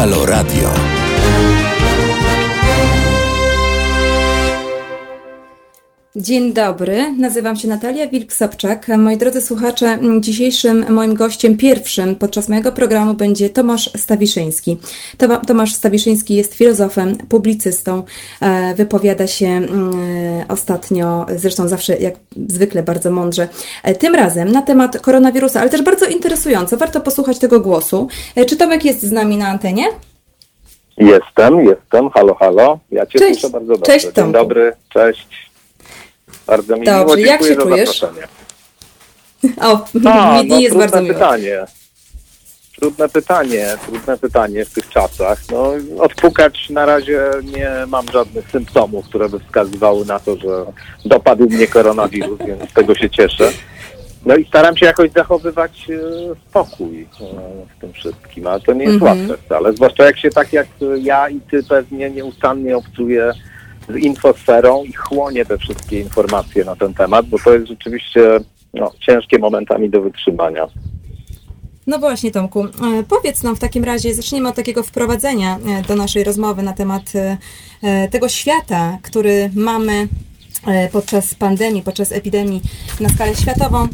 Halo Radio. Dzień dobry, nazywam się Natalia Wilk-Sobczak. Moi drodzy słuchacze, dzisiejszym moim gościem pierwszym podczas mojego programu będzie Tomasz Stawiszyński. Tomasz Stawiszyński jest filozofem, publicystą, e, wypowiada się ostatnio, zresztą zawsze jak zwykle bardzo mądrze, e, tym razem na temat koronawirusa, ale też bardzo interesująco, warto posłuchać tego głosu. E, czy Tomek jest z nami na antenie? Jestem, jestem, halo, halo. Ja Cię Cześć. słyszę bardzo dobrze. Cześć, Dzień dobry, cześć. Bardzo mi Dobrze, miło, jak się za czujesz? zaproszenie. O, A, mi no, jest trudne bardzo miło. pytanie. Trudne pytanie, trudne pytanie w tych czasach. No, odpukać na razie nie mam żadnych symptomów, które by wskazywały na to, że dopadł mnie koronawirus, więc z tego się cieszę. No i staram się jakoś zachowywać e, spokój e, w tym wszystkim, ale to nie jest Mhm. łatwe wcale. Zwłaszcza jak się tak jak ja i ty pewnie nieustannie obcuję z infosferą i chłonie te wszystkie informacje na ten temat, bo to jest rzeczywiście no, ciężkie momentami do wytrzymania. No właśnie, Tomku, e, powiedz nam w takim razie, zacznijmy od takiego wprowadzenia e, do naszej rozmowy na temat e, tego świata, który mamy podczas pandemii, podczas epidemii na skalę światową.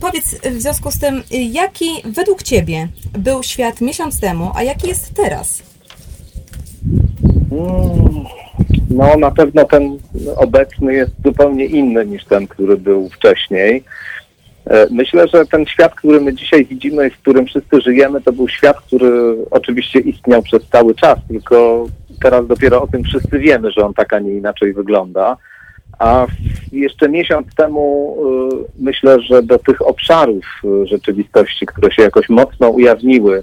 Powiedz w związku z tym, jaki według Ciebie był świat miesiąc temu, a jaki jest teraz? Mm, No na pewno ten obecny jest zupełnie inny niż ten, który był wcześniej. E, Myślę, że ten świat, który my dzisiaj widzimy i w którym wszyscy żyjemy, to był świat, który oczywiście istniał przez cały czas, tylko teraz dopiero o tym wszyscy wiemy, że on tak, a nie inaczej wygląda. A jeszcze miesiąc temu y, myślę, że do tych obszarów y, rzeczywistości, które się jakoś mocno ujawniły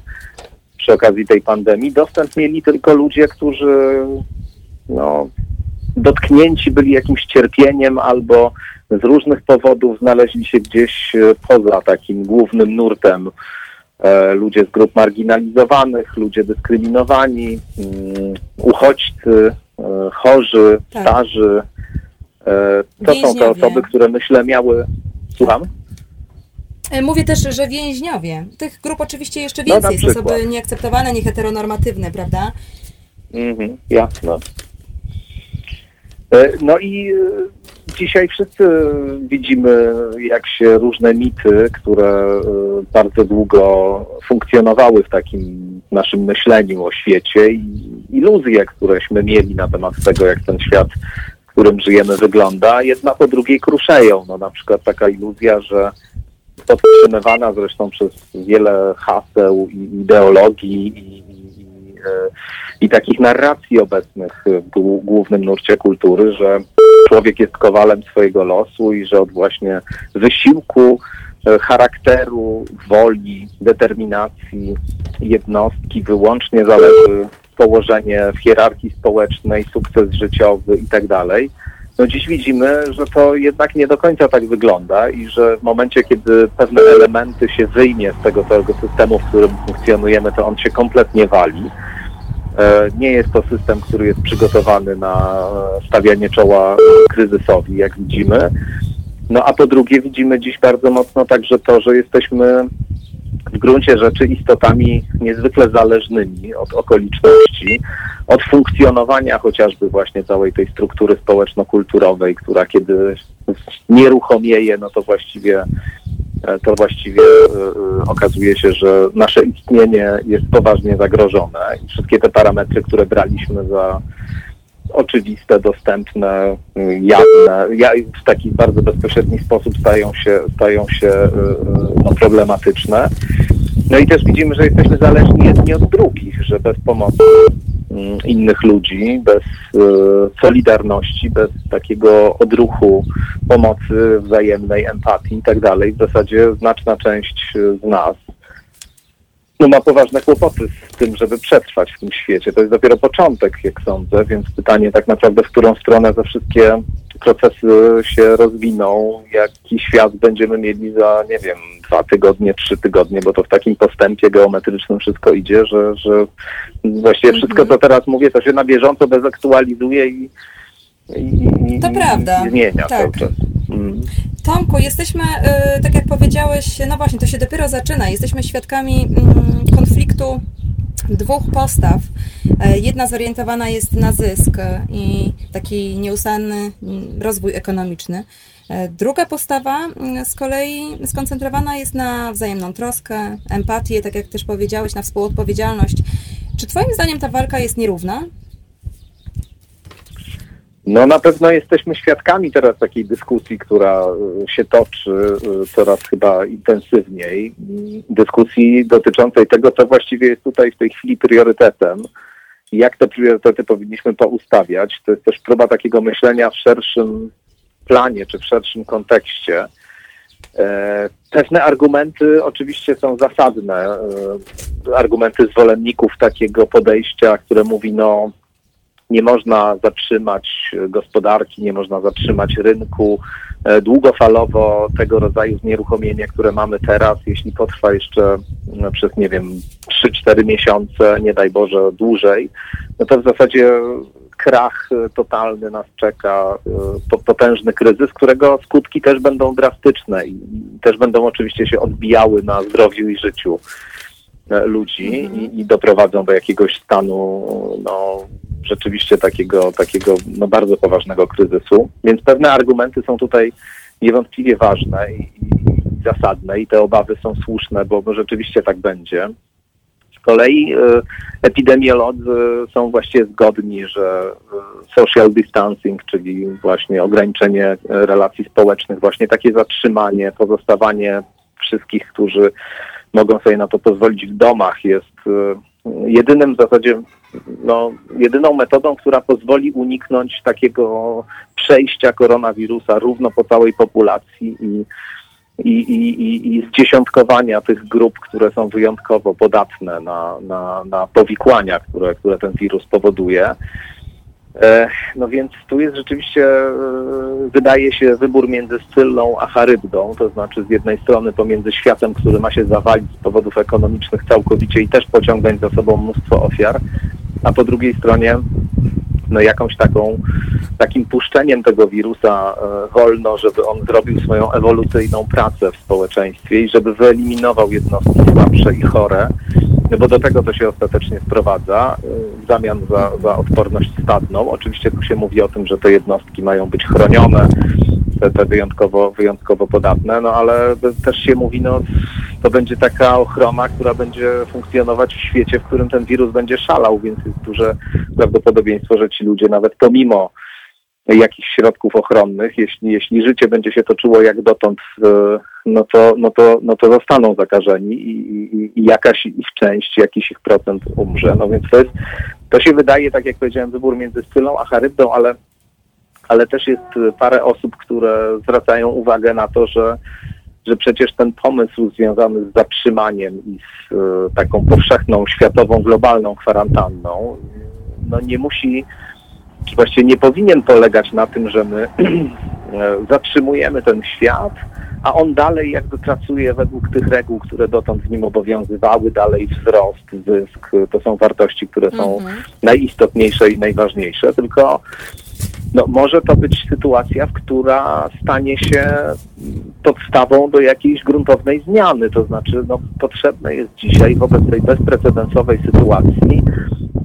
przy okazji tej pandemii, dostęp mieli tylko ludzie, którzy no, dotknięci byli jakimś cierpieniem albo z różnych powodów znaleźli się gdzieś e, poza takim głównym nurtem. E, ludzie z grup marginalizowanych, ludzie dyskryminowani, mm, uchodźcy, e, chorzy, Tak. starzy. To są te osoby, które myślę miały. Słucham? Mówię też, że więźniowie. Tych grup oczywiście jeszcze No, więcej. Jest przykład. osoby nieakceptowane, nieheteronormatywne, prawda? Mhm, jasne. E, No i e, dzisiaj wszyscy widzimy, jak się różne mity, które e, bardzo długo funkcjonowały w takim naszym myśleniu o świecie i iluzje, któreśmy mieli na temat tego, jak ten świat, w którym żyjemy, wygląda, jedna po drugiej kruszeją. No, na przykład taka iluzja, że podtrzymywana zresztą przez wiele haseł i ideologii i, e, i takich narracji obecnych w głó- głównym nurcie kultury, że człowiek jest kowalem swojego losu i że od właśnie wysiłku, e, charakteru, woli, determinacji jednostki wyłącznie zależy położenie w hierarchii społecznej, sukces życiowy i tak. No dziś widzimy, że to jednak nie do końca tak wygląda i że w momencie, kiedy pewne elementy się wyjmie z tego całego systemu, w którym funkcjonujemy, to on się kompletnie wali. E, Nie jest to system, który jest przygotowany na e, stawianie czoła kryzysowi, jak widzimy. No a po drugie widzimy dziś bardzo mocno także to, że jesteśmy w gruncie rzeczy istotami niezwykle zależnymi od okoliczności, od funkcjonowania chociażby właśnie całej tej struktury społeczno-kulturowej, która kiedy nieruchomieje, no to właściwie to właściwie e, e, okazuje się, że nasze istnienie jest poważnie zagrożone i wszystkie te parametry, które braliśmy za oczywiste, dostępne, jawne, ja, w taki bardzo bezpośredni sposób stają się, stają się no, problematyczne. No i też widzimy, że jesteśmy zależni jedni od drugich, że bez pomocy innych ludzi, bez y, solidarności, bez takiego odruchu pomocy wzajemnej, empatii i tak dalej, w zasadzie znaczna część y, z nas no, ma poważne kłopoty z tym, żeby przetrwać w tym świecie. To jest dopiero początek, jak sądzę, więc pytanie tak naprawdę, w którą stronę te wszystkie procesy się rozwiną, jaki świat będziemy mieli za, nie wiem, dwa tygodnie, trzy tygodnie, bo to w takim postępie geometrycznym wszystko idzie, że, że właściwie wszystko, co teraz mówię, to się na bieżąco dezaktualizuje i, i, To i, prawda, i zmienia tak. cały czas. Mm. Tomku, jesteśmy, y, tak jak powiedziałeś, no właśnie, to się dopiero zaczyna. Jesteśmy świadkami mm, konfliktu dwóch postaw. E, jedna zorientowana jest na zysk i taki nieustanny rozwój ekonomiczny. E, druga postawa mm, z kolei skoncentrowana jest na wzajemną troskę, empatię, tak jak też powiedziałeś, na współodpowiedzialność. Czy Twoim zdaniem ta walka jest nierówna? No na pewno jesteśmy świadkami teraz takiej dyskusji, która y, się toczy y, coraz chyba intensywniej. Dyskusji dotyczącej tego, co właściwie jest tutaj w tej chwili priorytetem i jak te priorytety powinniśmy poustawiać. To jest też próba takiego myślenia w szerszym planie czy w szerszym kontekście. E, pewne argumenty oczywiście są zasadne. E, argumenty zwolenników takiego podejścia, które mówi, no nie można zatrzymać gospodarki, nie można zatrzymać rynku. E, długofalowo tego rodzaju znieruchomienie, które mamy teraz, jeśli potrwa jeszcze no, przez, nie wiem, 3-4 miesiące, nie daj Boże dłużej, no to w zasadzie krach e, totalny nas czeka, e, potężny kryzys, którego skutki też będą drastyczne i też będą oczywiście się odbijały na zdrowiu i życiu ludzi mhm. i, i doprowadzą do jakiegoś stanu no, rzeczywiście takiego, takiego no, bardzo poważnego kryzysu. Więc pewne argumenty są tutaj niewątpliwie ważne i, i, zasadne i te obawy są słuszne, bo, rzeczywiście tak będzie. Z kolei y, epidemiolodzy są właściwie zgodni, że y, social distancing, czyli właśnie ograniczenie e, relacji społecznych, właśnie takie zatrzymanie, pozostawanie wszystkich, którzy mogą sobie na to pozwolić w domach, jest y, jedynym w zasadzie, no, jedyną metodą, która pozwoli uniknąć takiego przejścia koronawirusa równo po całej populacji i, i, i, i zdziesiątkowania tych grup, które są wyjątkowo podatne na, na, na powikłania, które, które ten wirus powoduje. E, no więc tu jest rzeczywiście, e, wydaje się, wybór między Scyllą a Charybdą, to znaczy z jednej strony pomiędzy światem, który ma się zawalić z powodów ekonomicznych całkowicie i też pociągnąć za sobą mnóstwo ofiar, a po drugiej stronie no jakąś taką, takim puszczeniem tego wirusa e, wolno, żeby on zrobił swoją ewolucyjną pracę w społeczeństwie i żeby wyeliminował jednostki słabsze i chore, no bo do tego to się ostatecznie sprowadza y, w zamian za, za odporność stadną. Oczywiście tu się mówi o tym, że te jednostki mają być chronione, te, te wyjątkowo, wyjątkowo podatne, no ale też się mówi, no to będzie taka ochrona, która będzie funkcjonować w świecie, w którym ten wirus będzie szalał, więc jest duże prawdopodobieństwo, że ci ludzie nawet pomimo jakichś środków ochronnych, jeśli, jeśli życie będzie się toczyło jak dotąd, no to, no to, no to zostaną zakażeni i, i, i jakaś ich część, jakiś ich procent umrze. No więc to jest, to się wydaje, tak jak powiedziałem, wybór między Scylą a Charybdą, ale, ale też jest parę osób, które zwracają uwagę na to, że że przecież ten pomysł związany z zatrzymaniem i z y, taką powszechną, światową, globalną kwarantanną, no nie musi czy właściwie nie powinien polegać na tym, że my zatrzymujemy ten świat, a on dalej jakby pracuje według tych reguł, które dotąd w nim obowiązywały, dalej wzrost, zysk, to są wartości, które są mhm. najistotniejsze i najważniejsze, tylko no, może to być sytuacja, która stanie się podstawą do jakiejś gruntownej zmiany. To znaczy, no, potrzebne jest dzisiaj wobec tej bezprecedensowej sytuacji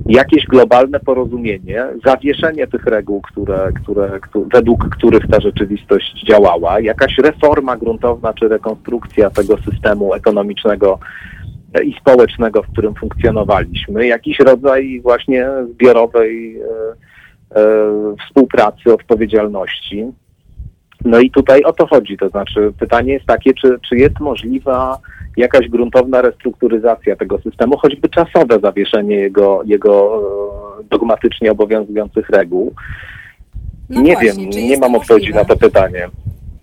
jakieś globalne porozumienie, zawieszenie tych reguł, które, które, które, według których ta rzeczywistość działała, jakaś reforma gruntowna czy rekonstrukcja tego systemu ekonomicznego i społecznego, w którym funkcjonowaliśmy, jakiś rodzaj właśnie zbiorowej e, współpracy, odpowiedzialności. No i tutaj o to chodzi, to znaczy pytanie jest takie, czy, czy jest możliwa jakaś gruntowna restrukturyzacja tego systemu, choćby czasowe zawieszenie jego, jego e, dogmatycznie obowiązujących reguł. No nie właśnie, wiem, nie mam odpowiedzi na to pytanie.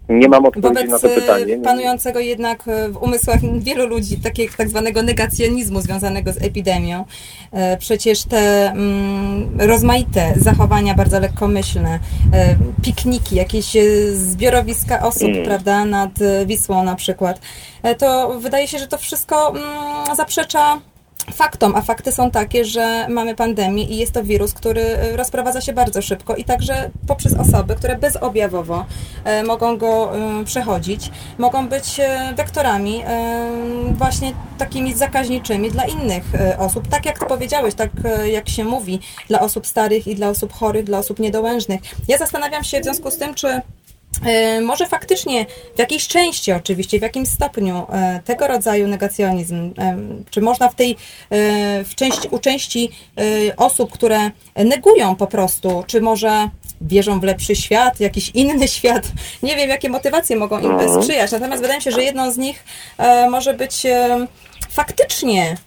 Nie mam odpowiedzi na to pytanie. panującego jednak e, w umysłach wielu ludzi takiego tak zwanego negacjonizmu związanego z epidemią. E, przecież te mm, rozmaite zachowania bardzo lekkomyślne, e, pikniki, jakieś zbiorowiska osób, mm. prawda, nad Wisłą na przykład, to wydaje się, że to wszystko mm, zaprzecza faktom, a fakty są takie, że mamy pandemię i jest to wirus, który e, rozprowadza się bardzo szybko i także poprzez osoby, które bezobjawowo e, mogą go e, przechodzić, mogą być wektorami właśnie takimi zakaźniczymi dla innych osób. Tak jak powiedziałeś, tak jak się mówi, dla osób starych i dla osób chorych, dla osób niedołężnych. Ja zastanawiam się w związku z tym, czy może faktycznie w jakiejś części oczywiście, w jakimś stopniu e, tego rodzaju negacjonizm, e, czy można w tej, w części, u części osób, które negują po prostu, czy może wierzą w lepszy świat, jakiś inny świat, nie wiem jakie motywacje mogą im mhm. sprzyjać, natomiast wydaje mi się, że jedną z nich może być faktycznie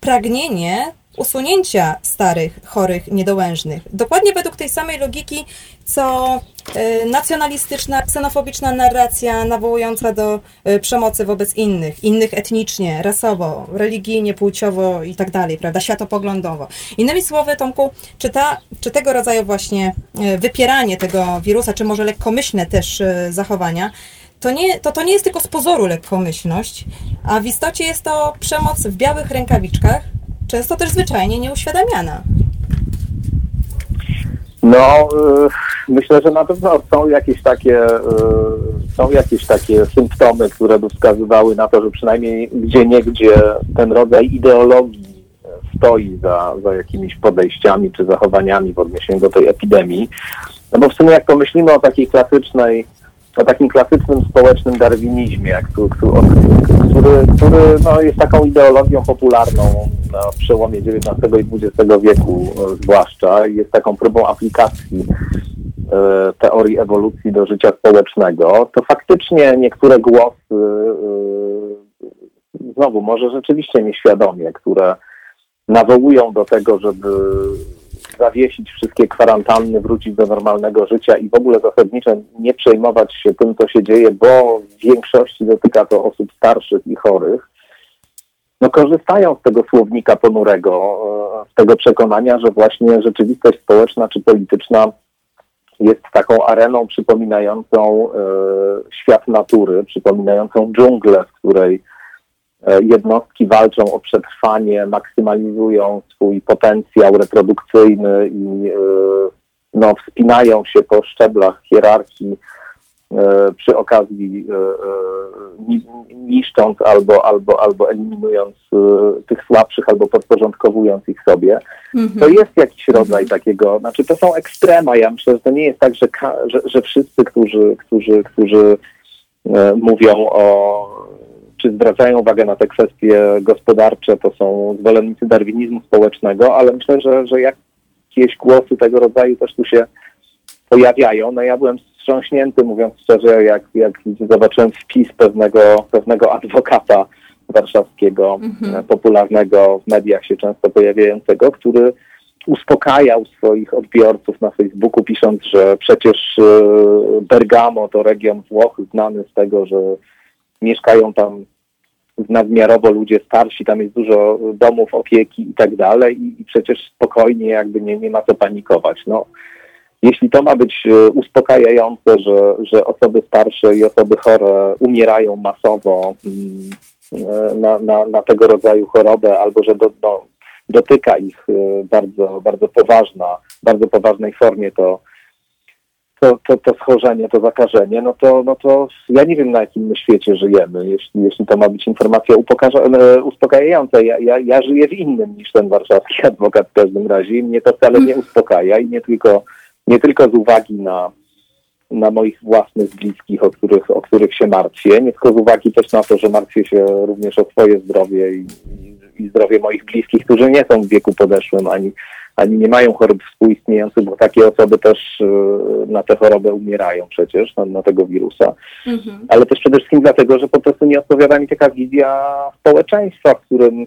pragnienie usunięcia starych, chorych, niedołężnych. Dokładnie według tej samej logiki, co e, nacjonalistyczna, ksenofobiczna narracja nawołująca do e, przemocy wobec innych, innych etnicznie, rasowo, religijnie, płciowo i tak dalej, prawda, światopoglądowo. Innymi słowy, Tomku, czy, ta, czy tego rodzaju właśnie e, wypieranie tego wirusa, czy może lekkomyślne też zachowania, to nie, to, to nie jest tylko z pozoru lekkomyślność, a w istocie jest to przemoc w białych rękawiczkach, często też zwyczajnie nieuświadamiana. No, y, myślę, że na pewno są jakieś takie, y, są jakieś takie symptomy, które by wskazywały na to, że przynajmniej gdzie niegdzie ten rodzaj ideologii stoi za, za jakimiś podejściami czy zachowaniami w odniesieniu do tej epidemii. No bo w sumie jak pomyślimy o takiej klasycznej o takim klasycznym społecznym darwinizmie, który, który, który no, jest taką ideologią popularną na przełomie XIX i XX wieku e, zwłaszcza. Jest taką próbą aplikacji e, teorii ewolucji do życia społecznego, to faktycznie niektóre głosy, e, znowu może rzeczywiście nieświadomie, które nawołują do tego, żeby zawiesić wszystkie kwarantanny, wrócić do normalnego życia i w ogóle zasadniczo nie przejmować się tym, co się dzieje, bo w większości dotyka to osób starszych i chorych, no korzystają z tego słownika ponurego, e, z tego przekonania, że właśnie rzeczywistość społeczna czy polityczna jest taką areną przypominającą e, świat natury, przypominającą dżunglę, w której jednostki walczą o przetrwanie, maksymalizują swój potencjał reprodukcyjny i e, no, wspinają się po szczeblach hierarchii e, przy okazji niszcząc albo, albo, albo eliminując tych słabszych, albo podporządkowując ich sobie. Mhm. To jest jakiś rodzaj takiego, znaczy to są ekstrema. Ja myślę, że to nie jest tak, że, że, że wszyscy, którzy, którzy, którzy mówią o czy zwracają uwagę na te kwestie gospodarcze, to są zwolennicy darwinizmu społecznego, ale myślę, że, że jakieś głosy tego rodzaju też tu się pojawiają. No ja byłem wstrząśnięty, mówiąc szczerze, jak, jak zobaczyłem wpis pewnego, pewnego adwokata warszawskiego, mhm. popularnego w mediach się często pojawiającego, który uspokajał swoich odbiorców na Facebooku, pisząc, że przecież e, Bergamo to region Włoch znany z tego, że mieszkają tam nadmiarowo ludzie starsi, tam jest dużo domów opieki i tak dalej i, przecież spokojnie jakby nie, nie ma co panikować. No, jeśli to ma być e, uspokajające, że, że osoby starsze i osoby chore umierają masowo mm, e, na, na, na tego rodzaju chorobę, albo że do, do, dotyka ich e, bardzo, bardzo poważna, bardzo poważnej formie, to, to, to, to schorzenie, to zakażenie, no to, no to ja nie wiem, na jakim my świecie żyjemy, jeśli, jeśli to ma być informacja e, uspokajająca. Ja, ja, ja żyję w innym niż ten warszawski adwokat w każdym razie i mnie to wcale nie uspokaja i nie tylko, nie tylko z uwagi na, na moich własnych bliskich, o których, o których się martwię, nie tylko z uwagi też na to, że martwię się również o swoje zdrowie i, i zdrowie moich bliskich, którzy nie są w wieku podeszłym ani ani nie mają chorób współistniejących, bo takie osoby też e, na tę chorobę umierają przecież, na, na tego wirusa. Mhm. Ale też przede wszystkim dlatego, że po prostu nie odpowiada mi taka wizja społeczeństwa, w którym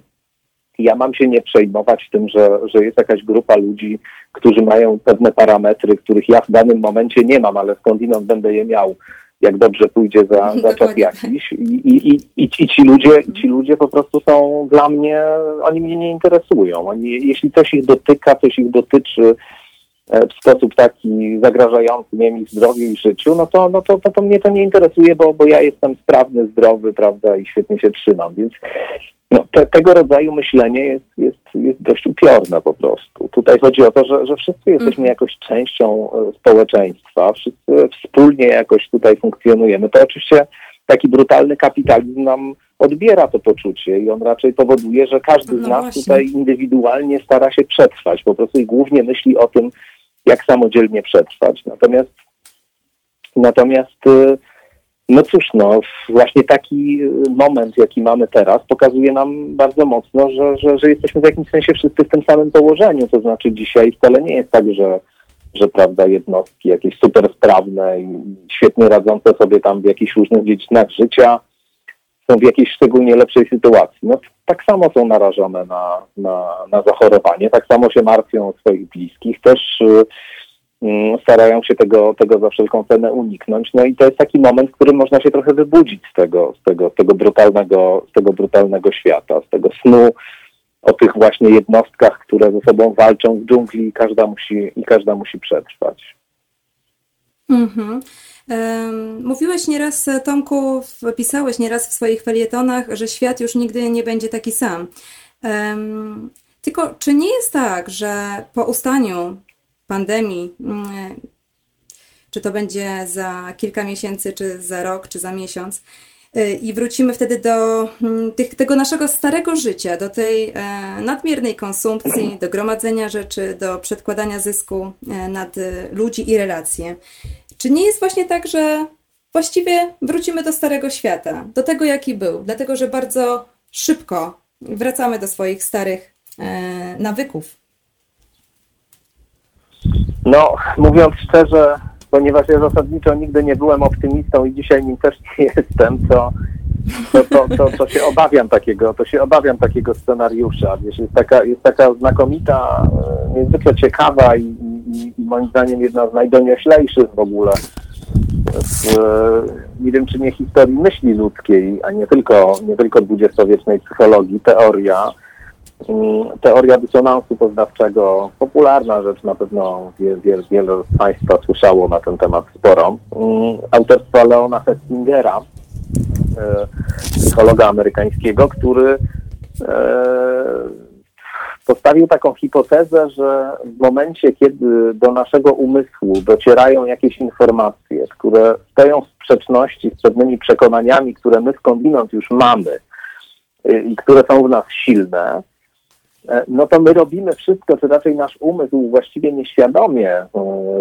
ja mam się nie przejmować tym, że, że jest jakaś grupa ludzi, którzy mają pewne parametry, których ja w danym momencie nie mam, ale skądinąd będę je miał jak dobrze pójdzie za, za czas jakiś. I, i, i, i, ci ludzie, ci ludzie po prostu są dla mnie, oni mnie nie interesują. Oni, jeśli coś ich dotyka, coś ich dotyczy e, w sposób taki zagrażający nie wiem, ich zdrowiu i życiu, no to, no to, to, to mnie to nie interesuje, bo, bo ja jestem sprawny, zdrowy, prawda, i świetnie się trzymam. Więc no, te, tego rodzaju myślenie jest, jest, jest dość upiorne po prostu. Tutaj chodzi o to, że, że wszyscy jesteśmy mhm. jakoś częścią e, społeczeństwa, wszyscy wspólnie jakoś tutaj funkcjonujemy. To oczywiście taki brutalny kapitalizm nam odbiera to poczucie i on raczej powoduje, że każdy no z nas właśnie. tutaj indywidualnie stara się przetrwać, po prostu i głównie myśli o tym, jak samodzielnie przetrwać. Natomiast natomiast y, no cóż, no właśnie taki moment, jaki mamy teraz, pokazuje nam bardzo mocno, że, że, że jesteśmy w jakimś sensie wszyscy w tym samym położeniu. To znaczy dzisiaj wcale nie jest tak, że, że prawda, jednostki jakieś super sprawne i świetnie radzące sobie tam w jakichś różnych dziedzinach życia są w jakiejś szczególnie lepszej sytuacji. No tak samo są narażone na, na, na zachorowanie, tak samo się martwią o swoich bliskich, też y, starają się tego, tego za wszelką cenę uniknąć. No i to jest taki moment, w którym można się trochę wybudzić z tego, z tego, z tego, brutalnego, z tego brutalnego świata, z tego snu o tych właśnie jednostkach, które ze sobą walczą w dżungli i każda musi, i każda musi przetrwać. Mhm. Mówiłeś nieraz, Tomku, pisałeś nieraz w swoich felietonach, że świat już nigdy nie będzie taki sam. Tylko czy nie jest tak, że po ustaniu pandemii, mm, czy to będzie za kilka miesięcy, czy za rok, czy za miesiąc, y, i wrócimy wtedy do mm, tych, tego naszego starego życia, do tej e, nadmiernej konsumpcji, do gromadzenia rzeczy, do przedkładania zysku e, nad ludzi i relacje. Czy nie jest właśnie tak, że właściwie wrócimy do starego świata, do tego, jaki był, dlatego że bardzo szybko wracamy do swoich starych e, nawyków? No, mówiąc szczerze, ponieważ ja zasadniczo nigdy nie byłem optymistą i dzisiaj nim też nie jestem, to, to, to, to, to się obawiam takiego, to się obawiam takiego scenariusza. Wiesz, jest taka, jest taka znakomita, e, niezwykle ciekawa i, i, i moim zdaniem jedna z najdonioślejszych w ogóle w, nie wiem czy nie historii myśli ludzkiej, a nie tylko, nie tylko dwudziestowiecznej psychologii, teoria, teoria dysonansu poznawczego, popularna rzecz, na pewno wiele, wiele, wiele z Państwa słyszało na ten temat sporo. Mm, autorstwa Leona Festingera, e, psychologa amerykańskiego, który e, postawił taką hipotezę, że w momencie, kiedy do naszego umysłu docierają jakieś informacje, które stoją w sprzeczności z pewnymi przekonaniami, które my skądinąd już mamy e, i które są w nas silne, no to my robimy wszystko, czy raczej nasz umysł właściwie nieświadomie e,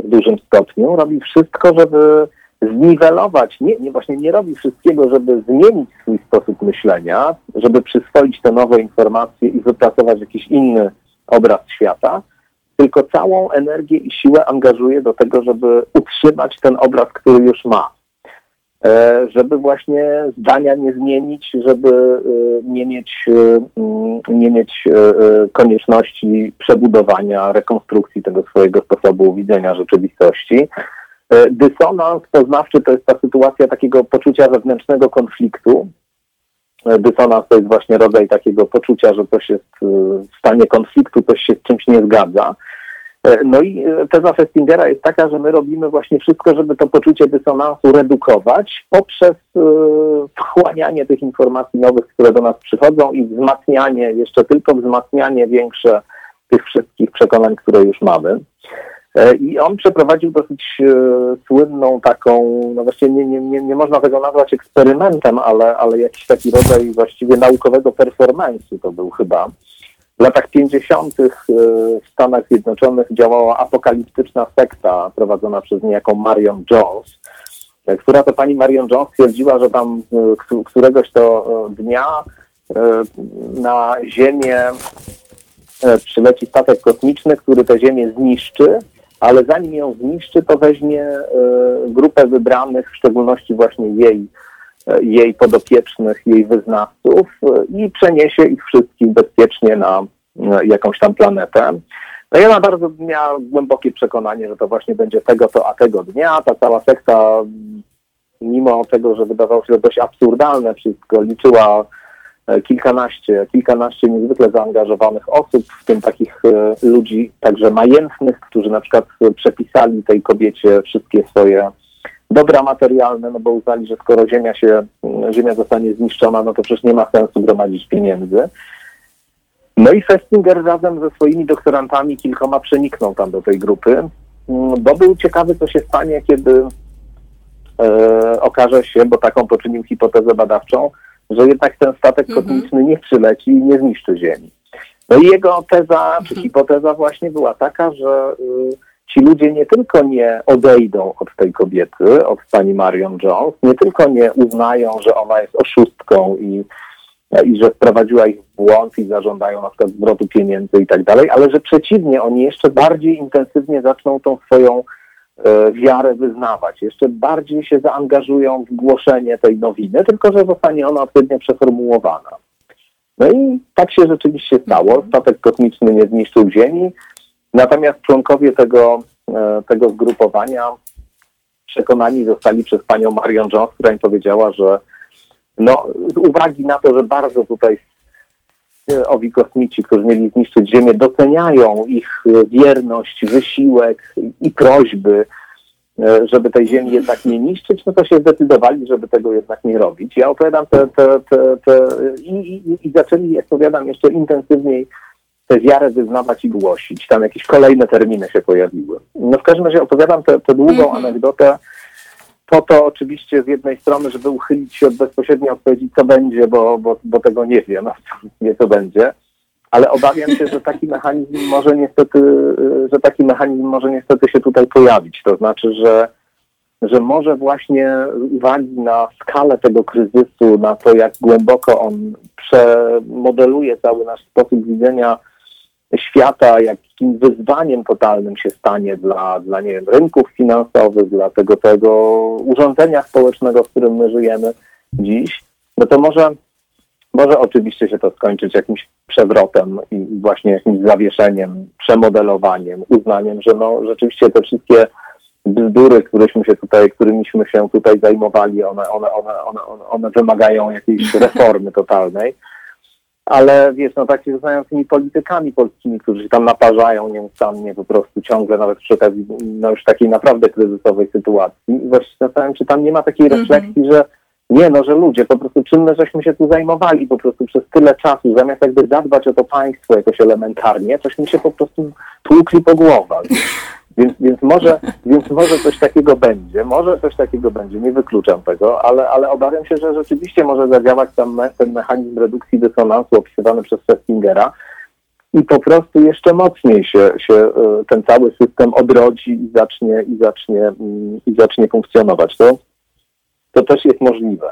w dużym stopniu robi wszystko, żeby zniwelować, nie, nie, właśnie nie robi wszystkiego, żeby zmienić swój sposób myślenia, żeby przyswoić te nowe informacje i wypracować jakiś inny obraz świata, tylko całą energię i siłę angażuje do tego, żeby utrzymać ten obraz, który już ma. E, żeby właśnie zdania nie zmienić, żeby e, nie mieć, e, nie mieć konieczności przebudowania, rekonstrukcji tego swojego sposobu widzenia rzeczywistości. Dysonans poznawczy to jest ta sytuacja takiego poczucia wewnętrznego konfliktu. Dysonans to jest właśnie rodzaj takiego poczucia, że coś jest w stanie konfliktu, coś się z czymś nie zgadza. E, no i e, teza Festingera jest taka, że my robimy właśnie wszystko, żeby to poczucie dysonansu redukować poprzez e, wchłanianie tych informacji nowych, które do nas przychodzą i wzmacnianie, jeszcze tylko wzmacnianie większe tych wszystkich przekonań, które już mamy. I on przeprowadził dosyć słynną taką, no właściwie nie, nie, nie, nie można tego nazwać eksperymentem, ale, ale jakiś taki rodzaj właściwie naukowego performance'u to był chyba w latach 50. E, w Stanach Zjednoczonych działała apokaliptyczna sekta prowadzona przez niejaką Marion Jones, e, która to pani Marion Jones twierdziła, że tam e, któregoś to dnia na Ziemię przyleci statek kosmiczny, który tę Ziemię zniszczy, ale zanim ją zniszczy, to weźmie grupę wybranych, w szczególności właśnie jej jej podopiecznych, jej wyznawców i przeniesie ich wszystkich bezpiecznie na jakąś tam planetę. No ja mam bardzo głębokie przekonanie, że to właśnie będzie tego, to, a tego dnia. Ta cała sekta, mimo tego, że wydawało się to dość absurdalne wszystko, liczyła e, kilkanaście, kilkanaście niezwykle zaangażowanych osób, w tym takich e, ludzi także majętnych, którzy na przykład przepisali tej kobiecie wszystkie swoje dobra materialne, no bo uznali, że skoro ziemia się, ziemia zostanie zniszczona, no to przecież nie ma sensu gromadzić pieniędzy. No i Festinger razem ze swoimi doktorantami kilkoma przeniknął tam do tej grupy, bo był ciekawy, co się stanie, kiedy e, okaże się, bo taką poczynił hipotezę badawczą, że jednak ten statek mhm. kosmiczny nie przyleci i nie zniszczy Ziemi. No i jego teza, czy mhm. hipoteza właśnie była taka, że y, ci ludzie nie tylko nie odejdą od tej kobiety, od pani Marion Jones, nie tylko nie uznają, że ona jest oszustką i, i że wprowadziła ich w błąd i zażądają na przykład zwrotu pieniędzy i tak dalej, ale że przeciwnie, oni jeszcze bardziej intensywnie zaczną tą swoją e, wiarę wyznawać, jeszcze bardziej się zaangażują w głoszenie tej nowiny, tylko że zostanie ona odpowiednio przeformułowana. No i tak się rzeczywiście stało. Mhm. Statek kosmiczny nie zniszczył Ziemi, natomiast członkowie tego, e, tego zgrupowania przekonani zostali przez panią Marion Jones, która im powiedziała, że no, z uwagi na to, że bardzo tutaj e, owi kosmici, którzy mieli zniszczyć Ziemię, doceniają ich wierność, wysiłek i prośby, E, żeby tej ziemi jednak nie niszczyć, no to się zdecydowali, żeby tego jednak nie robić. Ja opowiadam te, te, te, te i, i, i zaczęli, jak powiadam, jeszcze intensywniej tę wiarę wyznawać i głosić. Tam jakieś kolejne terminy się pojawiły. No w każdym razie opowiadam tę długą mm -hmm. anegdotę po to oczywiście z jednej strony, żeby uchylić się od bezpośredniej odpowiedzi, co będzie, bo, bo, bo tego nie wiem, nie co będzie ale obawiam się, że taki mechanizm może niestety, że taki mechanizm może niestety się tutaj pojawić. To znaczy, że, że może właśnie z uwagi na skalę tego kryzysu, na to, jak głęboko on przemodeluje cały nasz sposób widzenia świata, jakim wyzwaniem totalnym się stanie dla, dla nie wiem, rynków finansowych, dla tego, tego urządzenia społecznego, w którym my żyjemy dziś, no to może może oczywiście się to skończyć jakimś przewrotem i właśnie jakimś zawieszeniem, przemodelowaniem, uznaniem, że no rzeczywiście te wszystkie bzdury, któryśmy się tutaj, którymiśmy się tutaj zajmowali, one, one, one, one, one wymagają jakiejś reformy totalnej. Ale wiesz, no tak się zastanawiam tymi politykami polskimi, którzy się tam naparzają nieustannie po prostu ciągle, nawet przy okazji no już takiej naprawdę kryzysowej sytuacji. I właśnie zastanawiam, czy tam nie ma takiej mhm. refleksji, że nie, no, że ludzie, po prostu czym my żeśmy się tu zajmowali po prostu przez tyle czasu, zamiast jakby zadbać o to państwo jakoś elementarnie, cośmy się po prostu tłukli po głowach. Więc, więc, może, więc może coś takiego będzie, może coś takiego będzie, nie wykluczam tego, ale, ale obawiam się, że rzeczywiście może zadziałać tam ten mechanizm redukcji dysonansu opisywany przez Festingera i po prostu jeszcze mocniej się, się e, ten cały system odrodzi i zacznie, i zacznie, mm, i zacznie funkcjonować. To to też jest możliwe.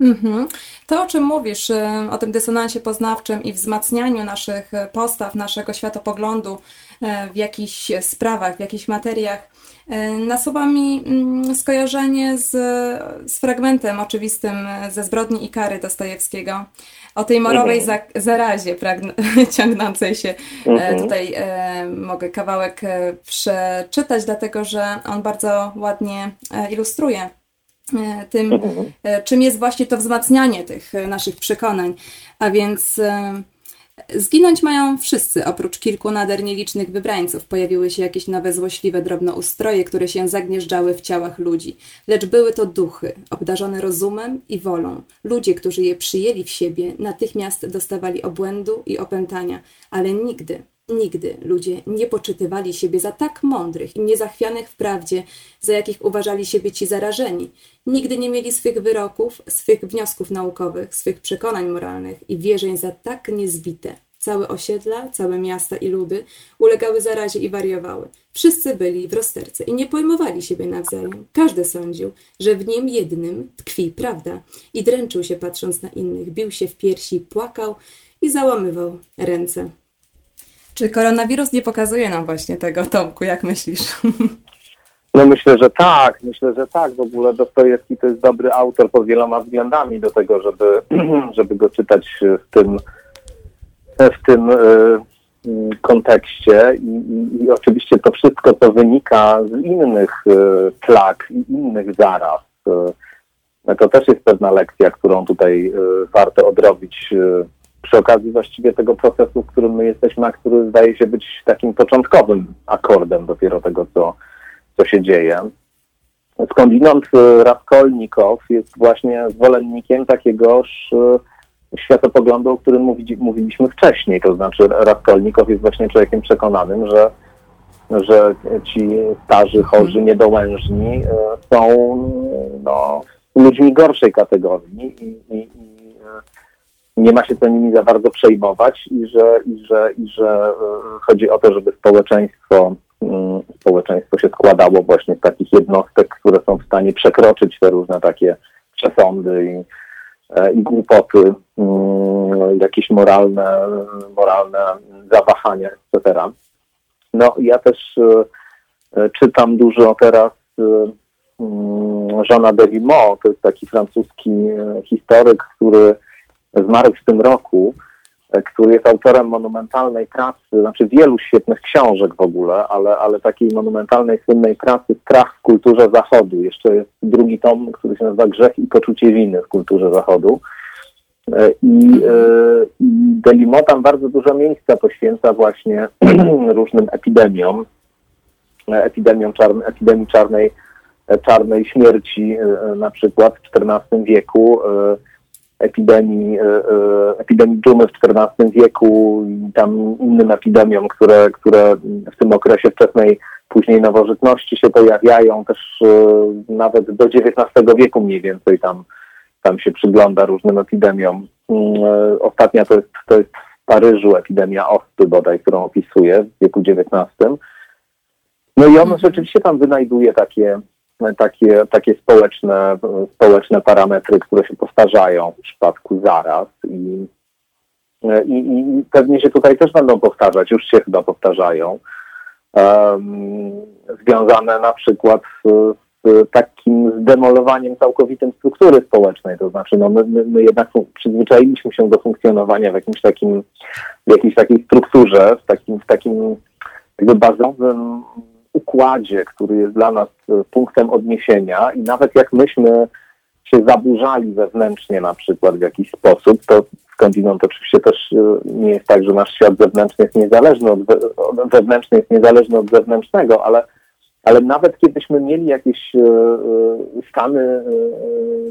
Mhm. To, o czym mówisz, y, o tym dysonansie poznawczym i wzmacnianiu naszych postaw, naszego światopoglądu y, w jakichś sprawach, w jakichś materiach, y, nasuwa mi mm, skojarzenie z, z fragmentem oczywistym ze zbrodni i kary Dostojewskiego. O tej morowej mhm. za, zarazie ciągnącej się. Mhm. Tutaj e, mogę kawałek przeczytać, dlatego że on bardzo ładnie ilustruje E, tym, mhm. e, czym jest właśnie to wzmacnianie tych e, naszych przekonań. A więc zginąć mają wszyscy, oprócz kilku nader nielicznych wybrańców. Pojawiły się jakieś nowe złośliwe drobnoustroje, które się zagnieżdżały w ciałach ludzi. Lecz były to duchy, obdarzone rozumem i wolą. Ludzie, którzy je przyjęli w siebie, natychmiast dostawali obłędu i opętania, ale nigdy, Nigdy ludzie nie poczytywali siebie za tak mądrych i niezachwianych w prawdzie, za jakich uważali siebie ci zarażeni. Nigdy nie mieli swych wyroków, swych wniosków naukowych, swych przekonań moralnych i wierzeń za tak niezbite. Całe osiedla, całe miasta i ludy ulegały zarazie i wariowały. Wszyscy byli w rozterce i nie pojmowali siebie nawzajem. Każdy sądził, że w nim jednym tkwi prawda i dręczył się patrząc na innych, bił się w piersi, płakał i załamywał ręce. Czy koronawirus nie pokazuje nam właśnie tego, Tomku, jak myślisz? No myślę, że tak, myślę, że tak. W ogóle Dostojewski to jest dobry autor pod wieloma względami do tego, żeby, żeby go czytać w tym, w tym y, kontekście I, i, i, oczywiście to wszystko, co wynika z innych y, plag i innych zaraz, y, to też jest pewna lekcja, którą tutaj warto odrobić przy okazji właściwie tego procesu, w którym my jesteśmy, a który zdaje się być takim początkowym akordem dopiero tego, co, co się dzieje. skądinąd Raskolnikow jest właśnie zwolennikiem takiegoż światopoglądu, o którym mówiliśmy wcześniej. To znaczy Raskolnikow jest właśnie człowiekiem przekonanym, że, że ci starzy, chorzy, niedołężni są no, ludźmi gorszej kategorii i, i nie ma się to nimi za bardzo przejmować i że, i że, i że e, chodzi o to, żeby społeczeństwo, mm, społeczeństwo się składało właśnie z takich jednostek, które są w stanie przekroczyć te różne takie przesądy i, e, i głupoty, mm, jakieś moralne, moralne zawahania, etc. No ja też e, czytam dużo teraz mm, Jeana Delimont, to jest taki francuski historyk, który zmarł w tym roku, e, który jest autorem monumentalnej pracy, znaczy wielu świetnych książek w ogóle, ale, ale takiej monumentalnej, słynnej pracy Strach w kulturze Zachodu. Jeszcze jest drugi tom, który się nazywa Grzech i poczucie winy w kulturze Zachodu. E, I, e, i Delimo tam bardzo dużo miejsca poświęca właśnie różnym epidemiom, epidemiom czarnej, epidemii czarnej, czarnej śmierci na przykład w XIV wieku, epidemii, e, e, epidemii dżumy w XIV wieku i tam innym epidemiom, które, które w tym okresie wczesnej, później nowożytności się pojawiają, też e, nawet do XIX wieku mniej więcej tam, tam się przygląda różnym epidemiom. Mm, ostatnia to jest, to jest w Paryżu epidemia osty bodaj, którą opisuje w wieku XIX. No i on mhm. rzeczywiście tam wynajduje takie takie, takie społeczne, społeczne parametry, które się powtarzają w przypadku zaraz i, i, i pewnie się tutaj też będą powtarzać, już się chyba powtarzają, um, związane na przykład z, z, takim zdemolowaniem całkowitym struktury społecznej, to znaczy no my, my, my jednak przyzwyczailiśmy się do funkcjonowania w jakimś takim, w jakiejś takiej strukturze, w takim, w takim jakby bazowym układzie, który jest dla nas e, punktem odniesienia i nawet jak myśmy się zaburzali wewnętrznie na przykład w jakiś sposób, to skądinąd oczywiście też e, nie jest tak, że nasz świat zewnętrzny jest niezależny od, wewnętrzny jest niezależny od zewnętrznego, ale, ale nawet kiedyśmy mieli jakieś e, stany,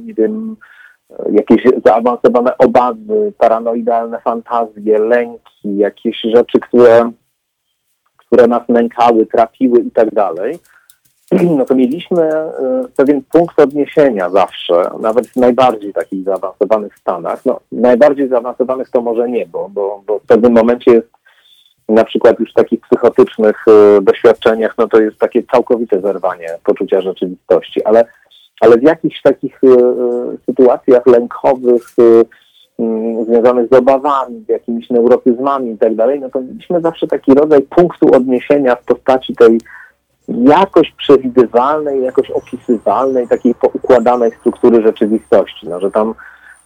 nie wiem, jakieś zaawansowane obawy, paranoidalne fantazje, lęki, jakieś rzeczy, które które nas nękały, trapiły i tak dalej, no to mieliśmy e, pewien punkt odniesienia zawsze, nawet w najbardziej takich zaawansowanych stanach. No, najbardziej zaawansowanych to może nie, bo, bo, bo w pewnym momencie jest na przykład już w takich psychotycznych y, doświadczeniach, no to jest takie całkowite zerwanie poczucia rzeczywistości, ale, ale w jakichś takich y, sytuacjach lękowych, związanych z obawami, z jakimiś neurotyzmami i tak dalej, no to mieliśmy zawsze taki rodzaj punktu odniesienia w postaci tej jakoś przewidywalnej, jakoś opisywalnej, takiej poukładanej struktury rzeczywistości, no, że tam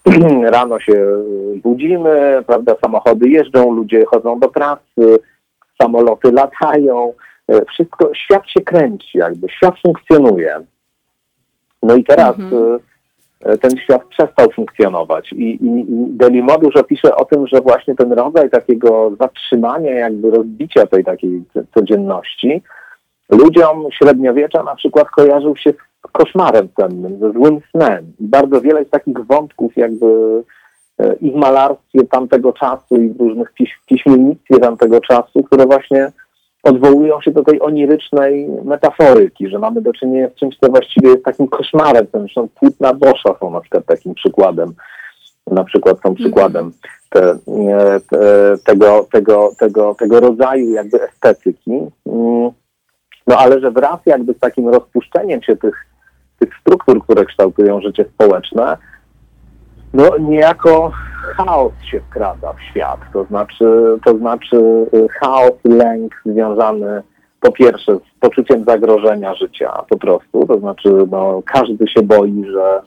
rano się budzimy, prawda, samochody jeżdżą, ludzie chodzą do pracy, samoloty latają, e, wszystko, świat się kręci jakby, świat funkcjonuje. No i teraz mhm. E, ten świat przestał funkcjonować. I, i, i dużo pisze o tym, że właśnie ten rodzaj takiego zatrzymania, jakby rozbicia tej takiej codzienności, ludziom średniowiecza na przykład kojarzył się z koszmarem cennym, ze złym snem. Bardzo wiele jest takich wątków jakby e, i w malarstwie tamtego czasu, i w różnych piś piśmiennictwie tamtego czasu, które właśnie odwołują się do tej onirycznej metaforyki, że mamy do czynienia z czymś, co właściwie jest takim koszmarem. Zresztą płótna Boscha są na przykład takim przykładem. Na przykład są przykładem te, te, tego, tego, tego, tego rodzaju jakby estetyki. No ale że wraz jakby z takim rozpuszczeniem się tych, tych struktur, które kształtują życie społeczne, no niejako chaos się wkrada w świat, to znaczy, to znaczy y, chaos, lęk związany po pierwsze z poczuciem zagrożenia życia po prostu, to znaczy no, każdy się boi, że,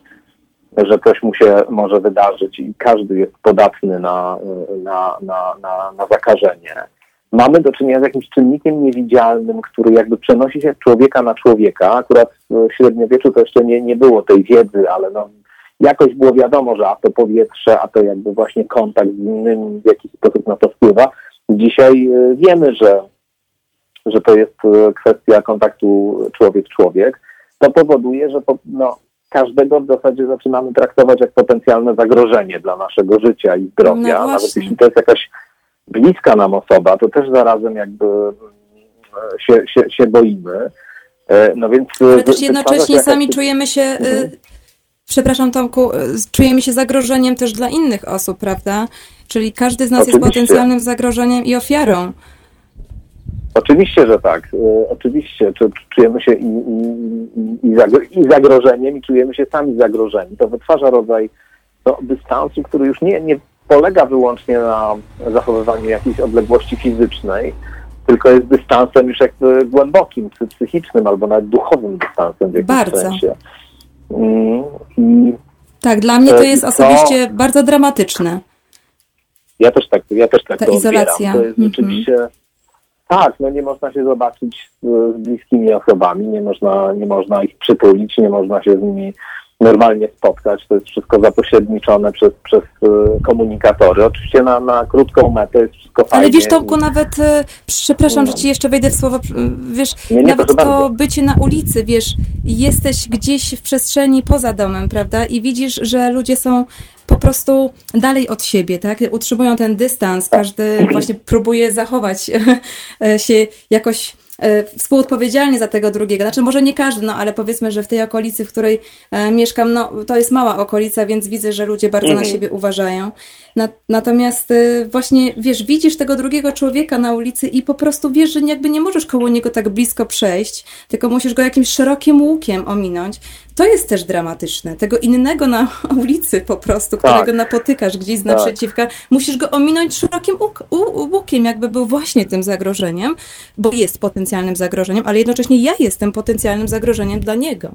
że coś mu się może wydarzyć i każdy jest podatny na, na, na, na, na zakażenie. Mamy do czynienia z jakimś czynnikiem niewidzialnym, który jakby przenosi się człowieka na człowieka. Akurat w średniowieczu to jeszcze nie, nie było tej wiedzy, ale no, jakoś było wiadomo, że a to powietrze, a to jakby właśnie kontakt z innym w jakiś sposób na to wpływa. Dzisiaj e, wiemy, że, że to jest e, kwestia kontaktu człowiek-człowiek. to powoduje, że no, każdego w zasadzie zaczynamy traktować jak potencjalne zagrożenie dla naszego życia i zdrowia. No Nawet jeśli to jest jakaś bliska nam osoba, to też zarazem jakby mm, się, się, się boimy. No więc Ale też jednocześnie sami czujemy się, y, mhm. Przepraszam Tomku, y, czujemy się zagrożeniem też dla innych osób, prawda? Czyli każdy z nas Oczywiście. jest potencjalnym zagrożeniem i ofiarą. Oczywiście, że tak. E, oczywiście. Czujemy się i, zagrożeniem i czujemy się sami zagrożeni. To wytwarza rodzaj no, dystansu, który już nie, nie polega wyłącznie na zachowywaniu jakiejś odległości fizycznej, tylko jest dystansem już jakby głębokim, psychicznym albo nawet duchowym dystansem w jakimś bardzo. sensie. Mm, I, tak, dla mnie to e, jest osobiście to, bardzo dramatyczne. Ja też tak, ja też tak Ta to izolacja. To jest mm -hmm. rzeczywiście tak, no nie można się zobaczyć z, z bliskimi osobami, nie można, nie można ich przytulić, nie można się z nimi normalnie spotkać. To jest wszystko zapośredniczone przez, przez e, komunikatory. Oczywiście na, na krótką metę jest wszystko fajnie. Ale wiesz, Tomku, nawet, e, przepraszam, że ci jeszcze wejdę w słowo, wiesz, nie, nie, nawet to bardzo. bycie na ulicy, wiesz, jesteś gdzieś w przestrzeni poza domem, prawda, i widzisz, że ludzie są po prostu dalej od siebie, tak? Utrzymują ten dystans, każdy właśnie próbuje zachować się jakoś E, współodpowiedzialnie za tego drugiego. Znaczy, może nie każdy, no ale powiedzmy, że w tej okolicy, w której e, mieszkam, no to jest mała okolica, więc widzę, że ludzie bardzo mhm. na siebie uważają. Natomiast e, właśnie, wiesz, widzisz tego drugiego człowieka na ulicy i po prostu wiesz, że jakby nie możesz koło niego tak blisko przejść, tylko musisz go jakimś szerokim łukiem ominąć. To jest też dramatyczne. Tego innego na ulicy po prostu, tak. którego napotykasz gdzieś z naprzeciwka, tak. musisz go ominąć szerokim łukiem, jakby był właśnie tym zagrożeniem, bo jest potencjalnym zagrożeniem, ale jednocześnie ja jestem potencjalnym zagrożeniem dla niego.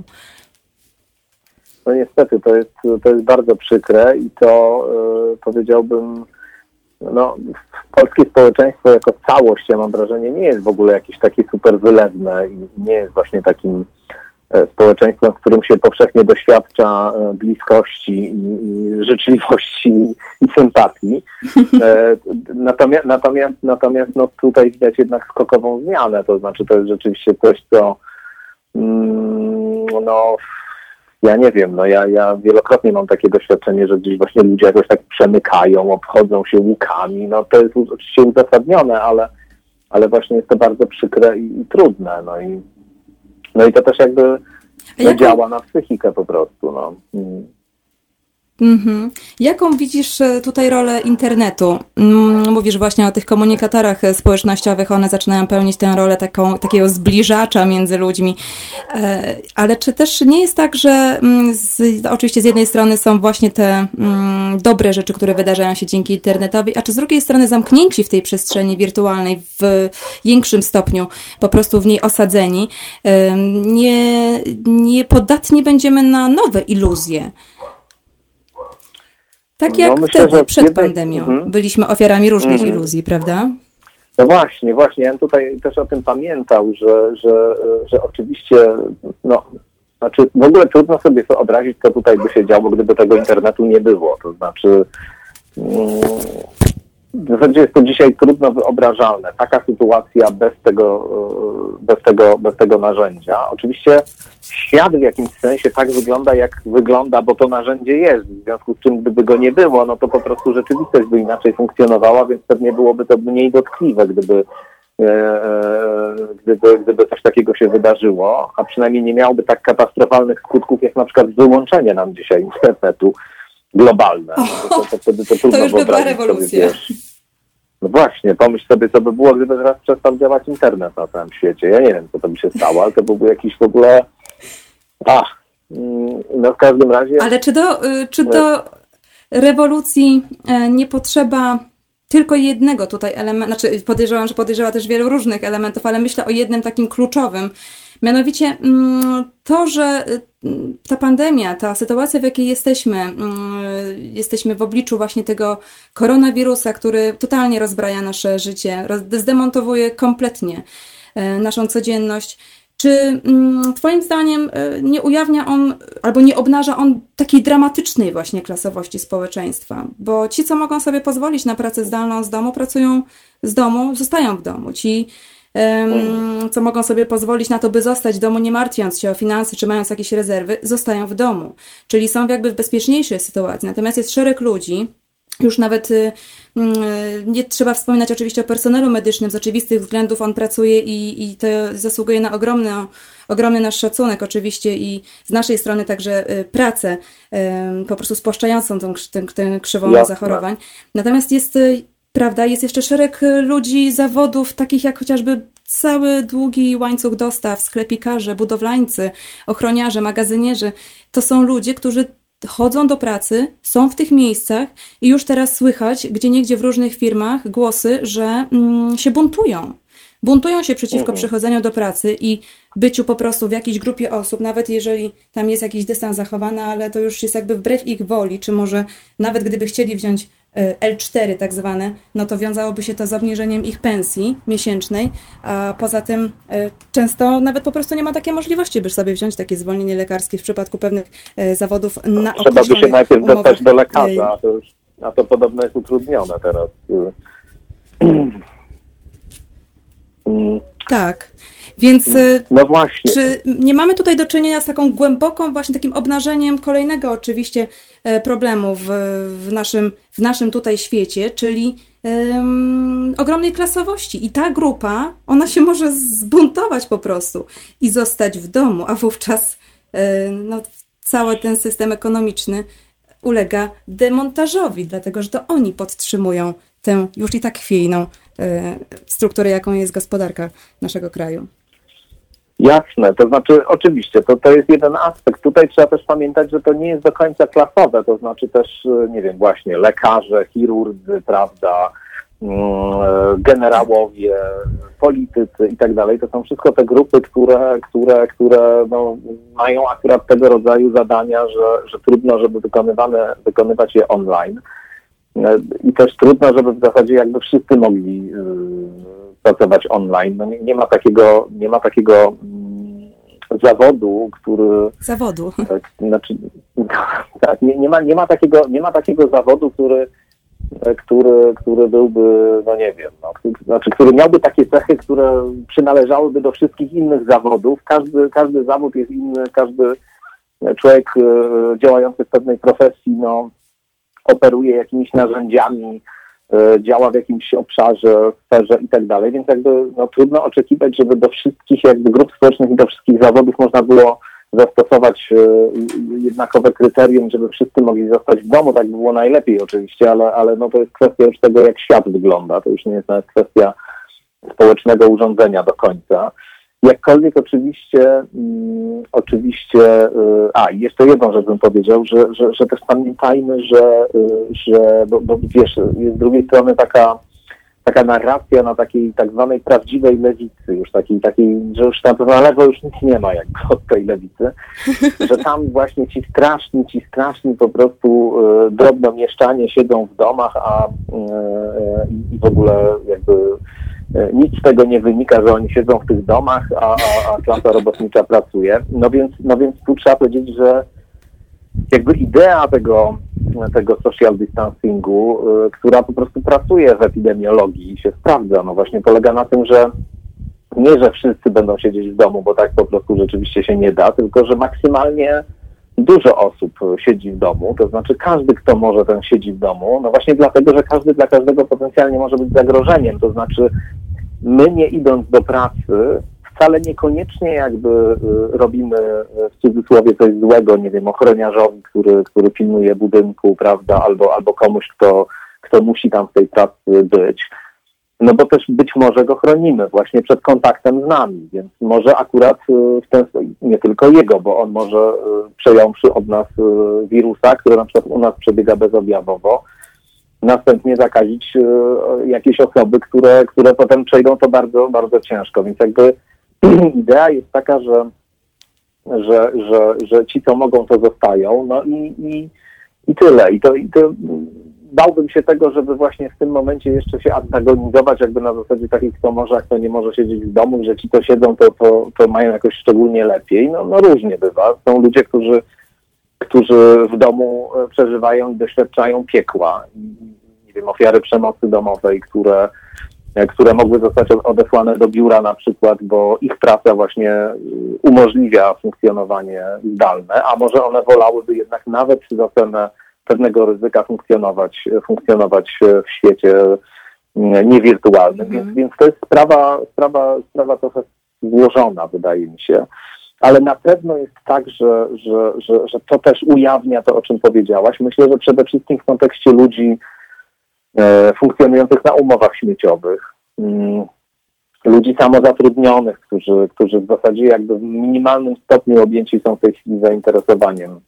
No niestety, to jest, to jest bardzo przykre i to yy, powiedziałbym, no, polskie społeczeństwo jako całość, ja mam wrażenie, nie jest w ogóle jakieś takie super wylewne i nie jest właśnie takim E, społeczeństwem, w którym się powszechnie doświadcza e, bliskości, życzliwości i sympatii. Natomiast, natomiast, natomiast no, tutaj widać jednak skokową zmianę, to znaczy to jest rzeczywiście coś, co mm, no, ja nie wiem, no ja, ja wielokrotnie mam takie doświadczenie, że gdzieś właśnie ludzie jakoś tak przemykają, obchodzą się łukami, no to jest oczywiście uzasadnione, ale, ale właśnie jest to bardzo przykre i, i trudne, no i no i to też jakby no, działa na psychikę po prostu. No. Mm. Mhm. Jaką widzisz e, tutaj rolę internetu? Mm, mówisz właśnie o tych komunikatorach e, społecznościowych, one zaczynają pełnić tę rolę taką, takiego zbliżacza między ludźmi. E, ale czy też nie jest tak, że mm, z, oczywiście z jednej strony są właśnie te mm, dobre rzeczy, które wydarzają się dzięki internetowi, a czy z drugiej strony zamknięci w tej przestrzeni wirtualnej w większym stopniu, po prostu w niej osadzeni, nie, nie podatni będziemy na nowe iluzje? Tak jak no, myślę, wtedy, przed jednej... pandemią. Mhm. Byliśmy ofiarami różnych mhm. iluzji, prawda? No właśnie, właśnie. Ja tutaj też o tym pamiętał, że, że, że oczywiście, no, znaczy w ogóle trudno sobie wyobrazić, co tutaj by się działo, gdyby tego internetu nie było. To znaczy, mm, w zasadzie jest to dzisiaj trudno wyobrażalne. Taka sytuacja bez tego, e, bez tego, bez tego narzędzia. Oczywiście świat w jakimś sensie tak wygląda, jak wygląda, bo to narzędzie jest. W związku z czym, gdyby go nie było, no to po prostu rzeczywistość by inaczej funkcjonowała, więc pewnie byłoby to mniej dotkliwe, gdyby, e, e gdyby, gdyby coś takiego się wydarzyło, a przynajmniej nie miałoby tak katastrofalnych skutków, jak na przykład wyłączenie nam dzisiaj internetu globalne. Oh, to, to, to, to już by była rewolucja. Sobie, no właśnie, pomyśl sobie, co by było, gdyby teraz przestał działać internet na całym świecie. Ja nie wiem, co to by się stało, ale to byłby jakiś w ogóle... Ach, mm, no w każdym razie... Ale czy do, y, czy do rewolucji e, nie potrzeba tylko jednego tutaj elementu, znaczy podejrzewam, że podejrzewa też wielu różnych elementów, ale myślę o jednym takim kluczowym, Mianowicie mm, to, że y, ta pandemia, ta sytuacja, w jakiej jesteśmy, mm, jesteśmy w obliczu właśnie tego koronawirusa, który totalnie rozbraja nasze życie, zdemontowuje kompletnie y, naszą codzienność. Czy mm, Twoim zdaniem y, nie ujawnia on albo nie obnaża on takiej dramatycznej właśnie klasowości społeczeństwa? Bo ci, co mogą sobie pozwolić na pracę zdalną z domu, pracują z domu, zostają w domu. Ci, co mogą sobie pozwolić na to, by zostać w domu, nie martwiąc się o finanse, czy mając jakieś rezerwy, zostają w domu. Czyli są jakby w bezpieczniejszej sytuacji. Natomiast jest szereg ludzi, już nawet y, mm, nie trzeba wspominać oczywiście o personelu medycznym, z oczywistych względów on pracuje i, i to zasługuje na ogromny, ogromny nasz szacunek oczywiście i z naszej strony także y, pracę po prostu spłaszczającą tą, tę, tę krzywą Jasne. zachorowań. Natomiast jest, y, prawda, jest jeszcze szereg ludzi, zawodów takich jak chociażby cały długi łańcuch dostaw, sklepikarze, budowlańcy, ochroniarze, magazynierzy. To są ludzie, którzy chodzą do pracy, są w tych miejscach i już teraz słychać gdzie niegdzie w różnych firmach głosy, że mm, się buntują. Buntują się przeciwko mhm. przychodzeniu do pracy i byciu po prostu w jakiejś grupie osób, nawet jeżeli tam jest jakiś dystans zachowany, ale to już jest jakby wbrew ich woli, czy może nawet gdyby chcieli wziąć L4 tak zwane, no to wiązałoby się to z obniżeniem ich pensji miesięcznej, a poza tym e, często nawet po prostu nie ma takiej możliwości, by sobie wziąć takie zwolnienie lekarskie w przypadku pewnych e, zawodów na Trzeba by się najpierw umowach. dostać do lekarza, a to, już, a to podobno jest utrudnione teraz. Tak. Więc y, no właśnie. czy nie mamy tutaj do czynienia z taką głęboką, właśnie takim obnażeniem kolejnego oczywiście e, problemu w, w, naszym, w naszym tutaj świecie, czyli um, ogromnej klasowości. I ta grupa, ona się może zbuntować po prostu i zostać w domu, a wówczas e, no, cały ten system ekonomiczny ulega demontażowi, dlatego że to oni podtrzymują tę już i tak chwiejną e, strukturę, jaką jest gospodarka naszego kraju. Jasne, to znaczy oczywiście, to, to jest jeden aspekt. Tutaj trzeba też pamiętać, że to nie jest do końca klasowe, to znaczy też, e, nie wiem, właśnie lekarze, chirurdzy, prawda, mm, e, generałowie, politycy i tak dalej. To są wszystko te grupy, które, które, które no, mają akurat tego rodzaju zadania, że, że trudno, żeby wykonywane, wykonywać je online. E, I też trudno, żeby w zasadzie jakby wszyscy mogli pracować online. No nie, nie ma takiego, nie ma takiego mm, zawodu, który... Zawodu. Tak, znaczy, tak, nie, nie, ma, nie, ma takiego, nie ma takiego zawodu, który, który, który byłby, no nie wiem, no, znaczy, który miałby takie cechy, które przynależałyby do wszystkich innych zawodów. Każdy, każdy zawód jest inny, każdy człowiek e, działający w pewnej profesji, no, operuje jakimiś narzędziami, E, działa w jakimś obszarze, sferze i tak dalej, więc jakby no, trudno oczekiwać, żeby do wszystkich jakby grup społecznych i do wszystkich zawodów można było zastosować e, jednakowe kryterium, żeby wszyscy mogli zostać w domu, tak by było najlepiej oczywiście, ale, ale no to jest kwestia już tego, jak świat wygląda, to już nie jest nawet kwestia społecznego urządzenia do końca. Jakkolwiek oczywiście, mm, oczywiście, y, a jeszcze jedną rzecz bym powiedział, że, że, że też pamiętajmy, że, y, że bo, bo wiesz, jest z drugiej strony taka, taka narracja na takiej tak zwanej prawdziwej lewicy, już takiej, takiej że już tam na lewo już nic nie ma jakby od tej lewicy, że tam właśnie ci straszni, ci straszni po prostu y, drobnomieszczanie siedzą w domach, a y, y, i w ogóle jakby nic z tego nie wynika, że oni siedzą w tych domach, a, a, a klasa robotnicza pracuje. No więc, no więc tu trzeba powiedzieć, że jakby idea tego, tego social distancingu, y, która po prostu pracuje w epidemiologii i się sprawdza, no właśnie polega na tym, że nie, że wszyscy będą siedzieć w domu, bo tak po prostu rzeczywiście się nie da, tylko że maksymalnie dużo osób siedzi w domu, to znaczy każdy, kto może, ten siedzi w domu, no właśnie dlatego, że każdy dla każdego potencjalnie może być zagrożeniem, to znaczy my nie idąc do pracy, wcale niekoniecznie jakby y, robimy y, w cudzysłowie coś złego, nie wiem, ochroniarzowi, który, który pilnuje budynku, prawda, albo, albo komuś, kto, kto musi tam w tej pracy być. No bo też być może go chronimy właśnie przed kontaktem z nami, więc może akurat y, w ten nie tylko jego, bo on może przejąwszy od nas wirusa, który na przykład u nas przebiega bezobjawowo, następnie zakazić e, jakieś osoby, które, które potem przejdą to bardzo, bardzo ciężko. Więc jakby idea jest taka, że, że, że, że ci, co mogą, to zostają, no i, i, i tyle. I to, i to bałbym się tego, żeby właśnie w tym momencie jeszcze się antagonizować, jakby na zasadzie takich, kto może, a kto nie może siedzieć w domu, że ci, co siedzą, to, to, to mają jakoś szczególnie lepiej. No, no różnie bywa. Są ludzie, którzy którzy w domu e, przeżywają i doświadczają piekła. Nie wiem, ofiary przemocy domowej, które, które mogły zostać odesłane do biura na przykład, bo ich praca właśnie umożliwia funkcjonowanie zdalne, a może one wolałyby jednak nawet za cenę pewnego ryzyka funkcjonować, funkcjonować w świecie niewirtualnym. Mhm. Więc, więc to jest sprawa, sprawa, sprawa trochę złożona, wydaje mi się. Ale na pewno jest tak, że, że, że, że to też ujawnia to, o czym powiedziałaś. Myślę, że przede wszystkim w kontekście ludzi e, funkcjonujących na umowach śmieciowych, mm, ludzi samozatrudnionych, którzy, którzy w zasadzie jakby w minimalnym stopniu objęci są w tej chwili zainteresowaniem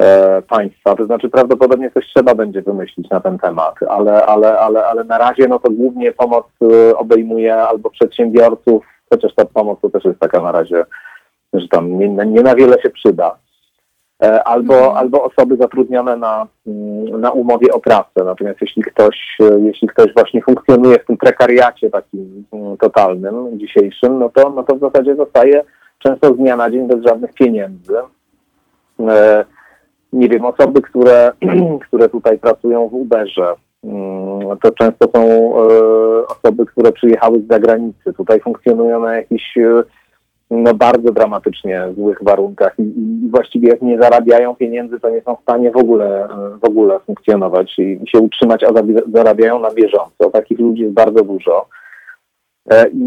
e, państwa. To znaczy prawdopodobnie coś trzeba będzie wymyślić na ten temat, ale, ale, ale, ale na razie no to głównie pomoc e, obejmuje albo przedsiębiorców, chociaż ta pomoc to też jest taka na razie, że tam nie, nie na wiele się przyda. E, albo, mhm. albo osoby zatrudnione na, mm, na umowie o pracę. Natomiast jeśli ktoś, e, jeśli ktoś właśnie funkcjonuje w tym prekariacie takim mm, totalnym, dzisiejszym, no to, no to w zasadzie zostaje często z dnia na dzień bez żadnych pieniędzy. E, nie wiem, osoby, które, które tutaj pracują w Uberze, mm, to często są osoby, które przyjechały z zagranicy. Tutaj funkcjonują na jakichś no bardzo dramatycznie złych warunkach i, i, właściwie jak nie zarabiają pieniędzy, to nie są w stanie w ogóle, w ogóle funkcjonować i, się utrzymać, a zarabiają na bieżąco. Takich ludzi jest bardzo dużo. E, I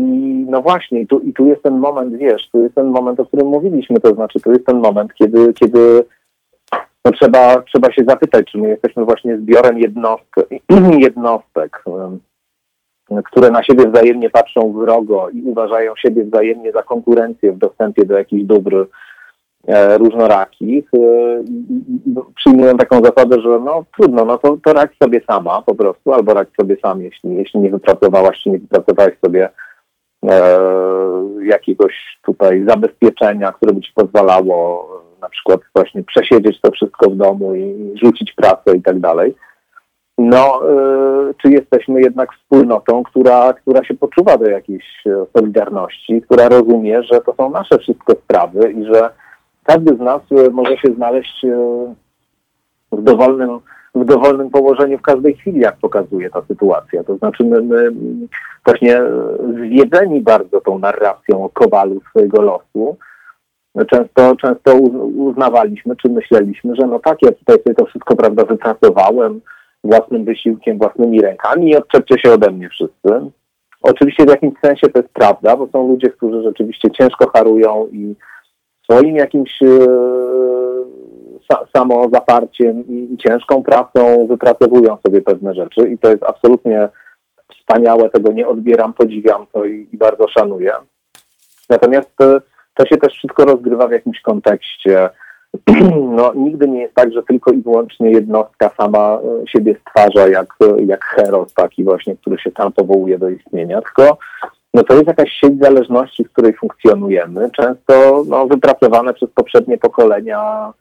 no właśnie, i tu, i tu jest ten moment, wiesz, tu jest ten moment, o którym mówiliśmy, to znaczy tu jest ten moment, kiedy, kiedy no trzeba, trzeba się zapytać, czy my jesteśmy właśnie zbiorem jednostek, jednostek które na siebie wzajemnie patrzą wrogo i uważają siebie wzajemnie za konkurencję w dostępie do jakichś dóbr e, różnorakich, e, przyjmują taką zasadę, że no trudno, no to, to radź sobie sama po prostu, albo radź sobie sam, jeśli, jeśli nie wypracowałaś, czy nie wypracowałeś sobie e, jakiegoś tutaj zabezpieczenia, które by ci pozwalało na przykład właśnie przesiedzieć to wszystko w domu i rzucić pracę i tak dalej no, y, czy jesteśmy jednak wspólnotą, która, która się poczuwa do jakiejś e, solidarności, która rozumie, że to są nasze wszystko sprawy i że każdy z nas e, może się znaleźć e, w dowolnym, w dowolnym położeniu w każdej chwili, jak pokazuje ta sytuacja. To znaczy my, my właśnie zwiedzeni bardzo tą narracją o kowalu swojego losu, często, często uznawaliśmy, czy myśleliśmy, że no tak, ja tutaj sobie to wszystko prawda wypracowałem, własnym wysiłkiem, własnymi rękami i odczepcie się ode mnie wszyscy. Oczywiście w jakimś sensie to jest prawda, bo są ludzie, którzy rzeczywiście ciężko harują i swoim jakimś e, samozaparciem i, i ciężką pracą wypracowują sobie pewne rzeczy i to jest absolutnie wspaniałe, tego nie odbieram, podziwiam to i, i bardzo szanuję. Natomiast e, to się też wszystko rozgrywa w jakimś kontekście no, nigdy nie jest tak, że tylko i wyłącznie jednostka sama e, siebie stwarza jak, jak heros taki właśnie, który się tam powołuje do istnienia, tylko no to jest jakaś sieć zależności, w której funkcjonujemy, często no, wypracowane przez poprzednie pokolenia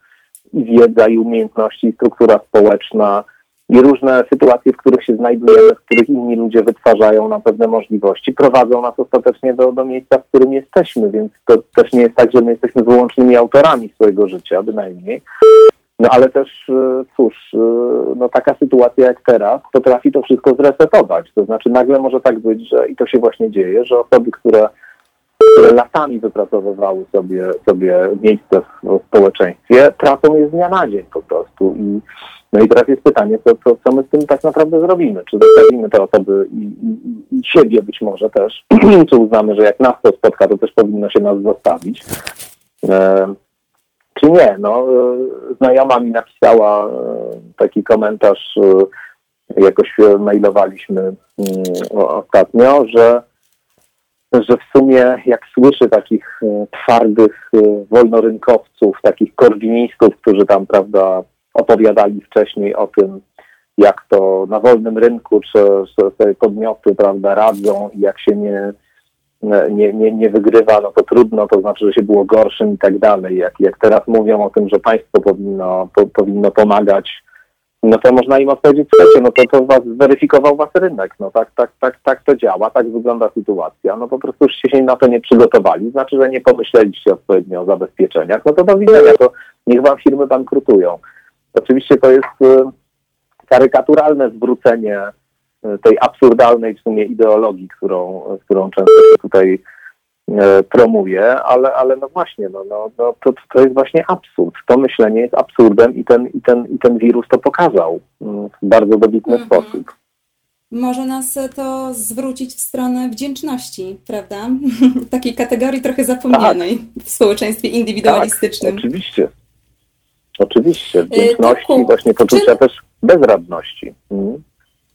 i wiedza, i umiejętności, i struktura społeczna, i różne sytuacje, w których się znajdujemy, w których inni ludzie wytwarzają nam pewne możliwości, prowadzą nas ostatecznie do, do miejsca, w którym jesteśmy, więc to też nie jest tak, że my jesteśmy wyłącznymi autorami swojego życia, bynajmniej. No ale też, e, cóż, e, no taka sytuacja jak teraz potrafi to wszystko zresetować. To znaczy nagle może tak być, że i to się właśnie dzieje, że osoby, które, które latami wypracowywały sobie, sobie miejsce w społeczeństwie, tracą je z dnia na dzień po prostu. I no i teraz jest pytanie, co, co, co my z tym tak naprawdę zrobimy? Czy zostawimy te osoby i, i, i siebie być może też, czy uznamy, że jak nas to spotka, to też powinno się nas zostawić? E, czy nie? No, e, znajoma mi napisała e, taki komentarz, e, jakoś mailowaliśmy mm, ostatnio, że że w sumie jak słyszy takich twardych wolnorynkowców, takich korwinistów, którzy tam, prawda, opowiadali wcześniej o tym, jak to na wolnym rynku czy, czy podmioty prawda, radzą i jak się nie, nie, nie, nie wygrywa, no to trudno, to znaczy, że się było gorszym i tak dalej. Jak, jak teraz mówią o tym, że państwo powinno, po, powinno pomagać, no to można im odpowiedzieć, słuchajcie, no to, to was zweryfikował was rynek, no tak, tak, tak, tak to działa, tak wygląda sytuacja, no po prostu już się na to nie przygotowali, znaczy, że nie pomyśleliście odpowiednio o zabezpieczeniach, no to do widzenia, to niech wam firmy bankrutują. Oczywiście to jest y, karykaturalne zwrócenie tej absurdalnej w sumie ideologii, którą, którą często się tutaj promuje, ale, ale no właśnie, no, no, no to, to jest właśnie absurd. To myślenie jest absurdem i ten, i ten, i ten wirus to pokazał mm, w bardzo dobitny mm -hmm. sposób. Może nas to zwrócić w stronę wdzięczności, prawda? Takiej kategorii trochę zapomnianej tak. w społeczeństwie indywidualistycznym. Tak, oczywiście. Oczywiście. Wdzięczności, y, właśnie poczucia czym... też bezradności. Mhm.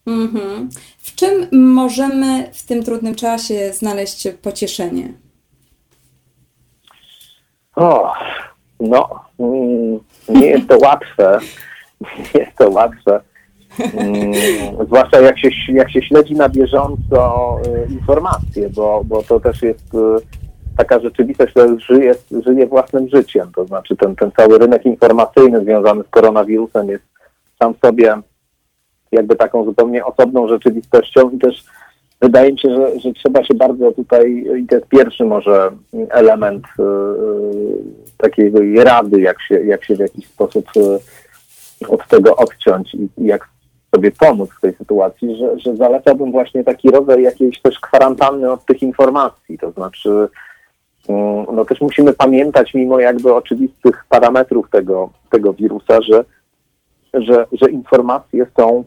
Mhm. W czym możemy w tym trudnym czasie znaleźć pocieszenie? O, no, mm, nie jest to łatwe. Nie jest to łatwe. Mm, zwłaszcza jak się, jak się śledzi na bieżąco y, informacje, bo, bo to też jest y, taka rzeczywistość, która żyje, żyje własnym życiem. To znaczy ten, ten cały rynek informacyjny związany z koronawirusem jest sam sobie jakby taką zupełnie osobną rzeczywistością i też wydaje mi się, że, że trzeba się bardzo tutaj, i to jest pierwszy może element y, takiej rady, jak się, jak się w jakiś sposób y, od tego odciąć i, i jak sobie pomóc w tej sytuacji, że, że zalecałbym właśnie taki rodzaj jakiejś też kwarantanny od tych informacji, to znaczy mm, no też musimy pamiętać mimo jakby oczywistych parametrów tego, tego wirusa, że, że, że informacje są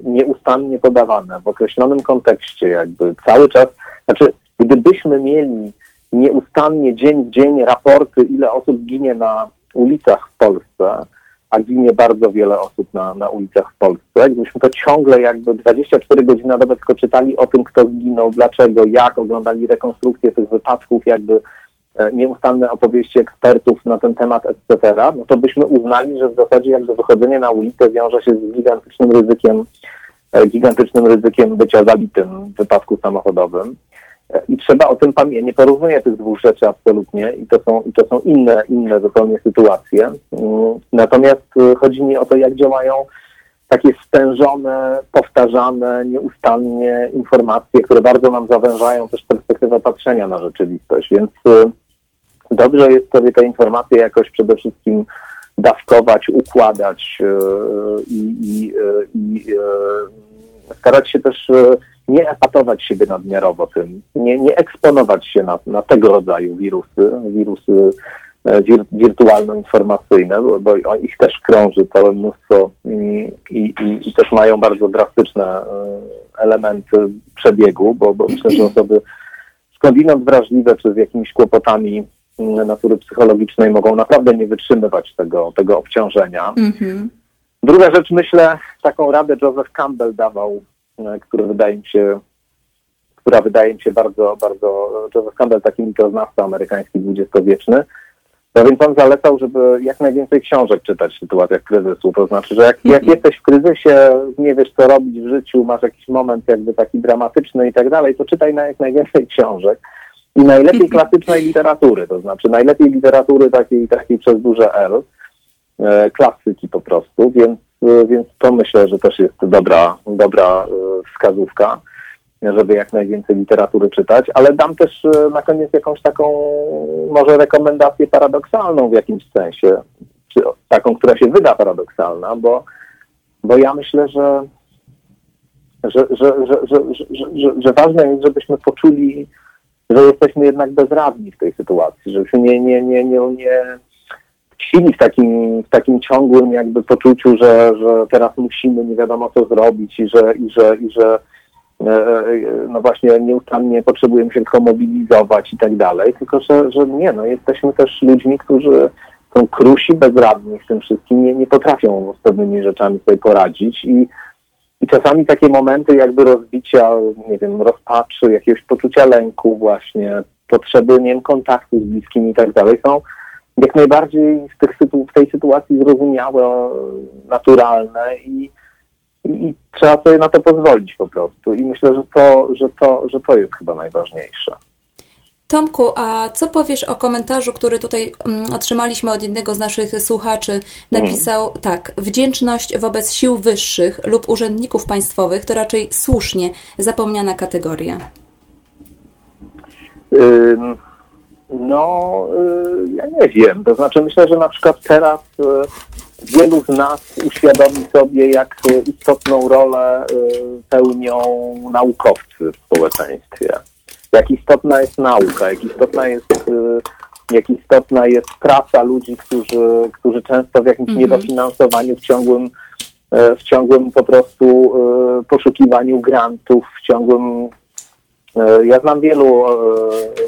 nieustannie podawane w określonym kontekście, jakby cały czas, znaczy gdybyśmy mieli nieustannie dzień w dzień raporty, ile osób ginie na ulicach w Polsce, a ginie bardzo wiele osób na, na ulicach w Polsce, gdybyśmy to ciągle jakby 24 godziny na dobę tylko czytali o tym, kto zginął, dlaczego, jak, oglądali rekonstrukcję tych wypadków, jakby E, nieustanne opowieści ekspertów na ten temat, etc., no to byśmy uznali, że w zasadzie jakby wychodzenie na ulicę wiąże się z gigantycznym ryzykiem, e, gigantycznym ryzykiem bycia zabitym w wypadku samochodowym. E, I trzeba o tym pamiętać. Nie porównuję tych dwóch rzeczy absolutnie i to są, i to są inne, inne zupełnie sytuacje. Mm, natomiast chodzi mi o to, jak działają takie stężone, powtarzane nieustannie informacje, które bardzo nam zawężają też perspektywę patrzenia na rzeczywistość. Więc dobrze jest sobie te informacje jakoś przede wszystkim dawkować, układać e, i, i, i e, starać się też nie epatować siebie nadmiarowo tym, nie, nie eksponować się na, na tego rodzaju wirusy, wirusy wir, wirtualno-informacyjne, bo, bo ich też krąży całe mnóstwo i, i, i, też mają bardzo drastyczne elementy przebiegu, bo, bo myślę, że osoby skądinąd wrażliwe czy z jakimiś kłopotami natury psychologicznej mogą naprawdę nie wytrzymywać tego, tego obciążenia. Mm-hmm. Druga rzecz, myślę, taką radę Joseph Campbell dawał, e, który wydaje mi się, która wydaje mi się bardzo, bardzo, Joseph Campbell taki mikroznawca amerykański dwudziestowieczny, no więc on zalecał, żeby jak najwięcej książek czytać w sytuacjach kryzysu. To znaczy, że jak, jak mhm. jesteś w kryzysie, nie wiesz co robić w życiu, masz jakiś moment jakby taki dramatyczny i tak dalej, to czytaj na jak najwięcej książek i najlepiej mhm. klasycznej literatury, to znaczy najlepiej literatury takiej, takiej przez duże L, e, klasyki po prostu, więc, e, więc to myślę, że też jest dobra, dobra e, wskazówka, żeby jak najwięcej literatury czytać, ale dam też na koniec jakąś taką może rekomendację paradoksalną w jakimś sensie, czy taką, która się wyda paradoksalna, bo, bo ja myślę, że że, że, że, ważne jest, żebyśmy poczuli że jesteśmy jednak bezradni w tej sytuacji, żebyśmy nie, nie, nie, nie, nie tkwili w takim, w takim ciągłym jakby poczuciu, że, że teraz musimy nie wiadomo co zrobić i że, i że, i że e, e, no właśnie nieustannie potrzebujemy się tylko mobilizować i tak dalej, tylko że, że nie, no jesteśmy też ludźmi, którzy są krusi, bezradni w tym wszystkim, nie, nie potrafią z pewnymi rzeczami sobie poradzić i i czasami takie momenty jakby rozbicia, nie wiem, rozpaczy, jakiegoś poczucia lęku właśnie, potrzeby, nie wiem, kontaktu z bliskimi i tak dalej są jak najbardziej w, tych, w tej sytuacji zrozumiałe, naturalne i, i, trzeba sobie na to pozwolić po prostu. I myślę, że to, że to, że to jest chyba najważniejsze. Tomku, a co powiesz o komentarzu, który tutaj um, otrzymaliśmy od jednego z naszych słuchaczy? Napisał mm. tak: Wdzięczność wobec sił wyższych lub urzędników państwowych to raczej słusznie zapomniana kategoria. No, y, ja nie wiem. To znaczy, myślę, że na przykład teraz y, wielu z nas uświadomi sobie, jak istotną rolę pełnią naukowcy w społeczeństwie. Jak istotna jest nauka, jak istotna jest, jak istotna jest praca ludzi, którzy, którzy często w jakimś mm -hmm. niedofinansowaniu w ciągłym w ciągłym po prostu poszukiwaniu grantów, w ciągłym. E, ja znam wielu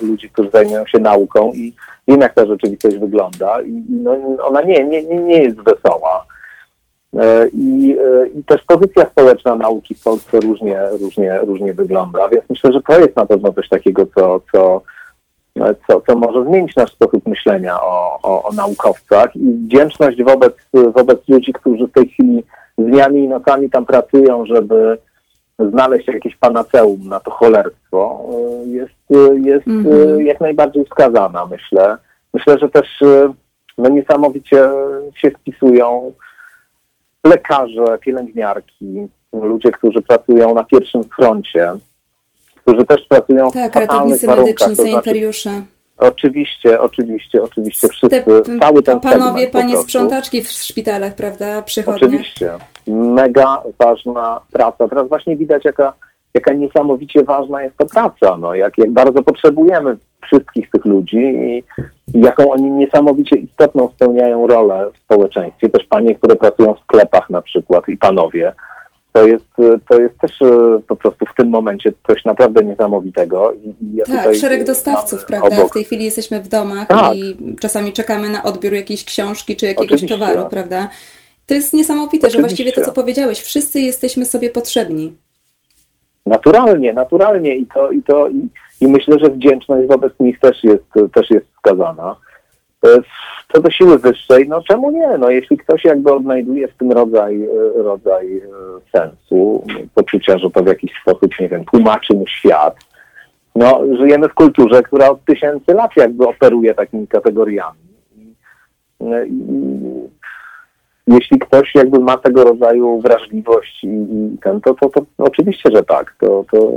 ludzi, którzy zajmują się nauką i wiem, jak ta rzeczywistość wygląda. I no, ona nie, nie, nie jest wesoła. I, I też pozycja społeczna nauki w Polsce różnie, różnie, różnie wygląda, więc myślę, że to jest na pewno coś takiego, co, co, co, co może zmienić nasz sposób myślenia o, o, o naukowcach i wdzięczność wobec, wobec ludzi, którzy w tej chwili dniami i nocami tam pracują, żeby znaleźć jakieś panaceum na to cholerstwo, jest, jest mm -hmm. jak najbardziej wskazana, myślę. Myślę, że też no, niesamowicie się wpisują lekarze, pielęgniarki, ludzie, którzy pracują na pierwszym froncie, którzy też pracują tak, w ratownicy medyczni, to sanitariusze. Znaczy, Oczywiście, oczywiście, oczywiście. Wszyscy, Te, cały ten Panowie, panie sprzątaczki w szpitalach, prawda? Przychodnie. Oczywiście. Mega ważna praca. Teraz właśnie widać, jaka, jaka niesamowicie ważna jest to praca. No, jak, jak bardzo potrzebujemy wszystkich tych ludzi i, i jaką oni niesamowicie istotną spełniają rolę w społeczeństwie. Też panie, które pracują w sklepach na przykład i panowie to jest, to jest też e, po prostu w tym momencie coś naprawdę niesamowitego. Ja tak, szereg dostawców, prawda? Obok. W tej chwili jesteśmy w domach tak. i czasami czekamy na odbiór jakiejś książki czy jakiegoś Oczywiście. towaru, prawda? To jest niesamowite, Oczywiście. że właściwie to, co powiedziałeś, wszyscy jesteśmy sobie potrzebni. Naturalnie, naturalnie i to, i to, i, i myślę, że wdzięczność wobec nich też jest, też jest wskazana. Co do siły wyższej, no czemu nie? No jeśli ktoś jakby odnajduje w tym rodzaj, e, rodzaj e, sensu, poczucia, że to w jakiś sposób, nie wiem, tłumaczy mu świat, no żyjemy w kulturze, która od tysięcy lat jakby operuje takimi kategoriami. I, jeśli ktoś jakby ma tego rodzaju wrażliwość i, i ten, to, to, to, oczywiście, że tak. To, to,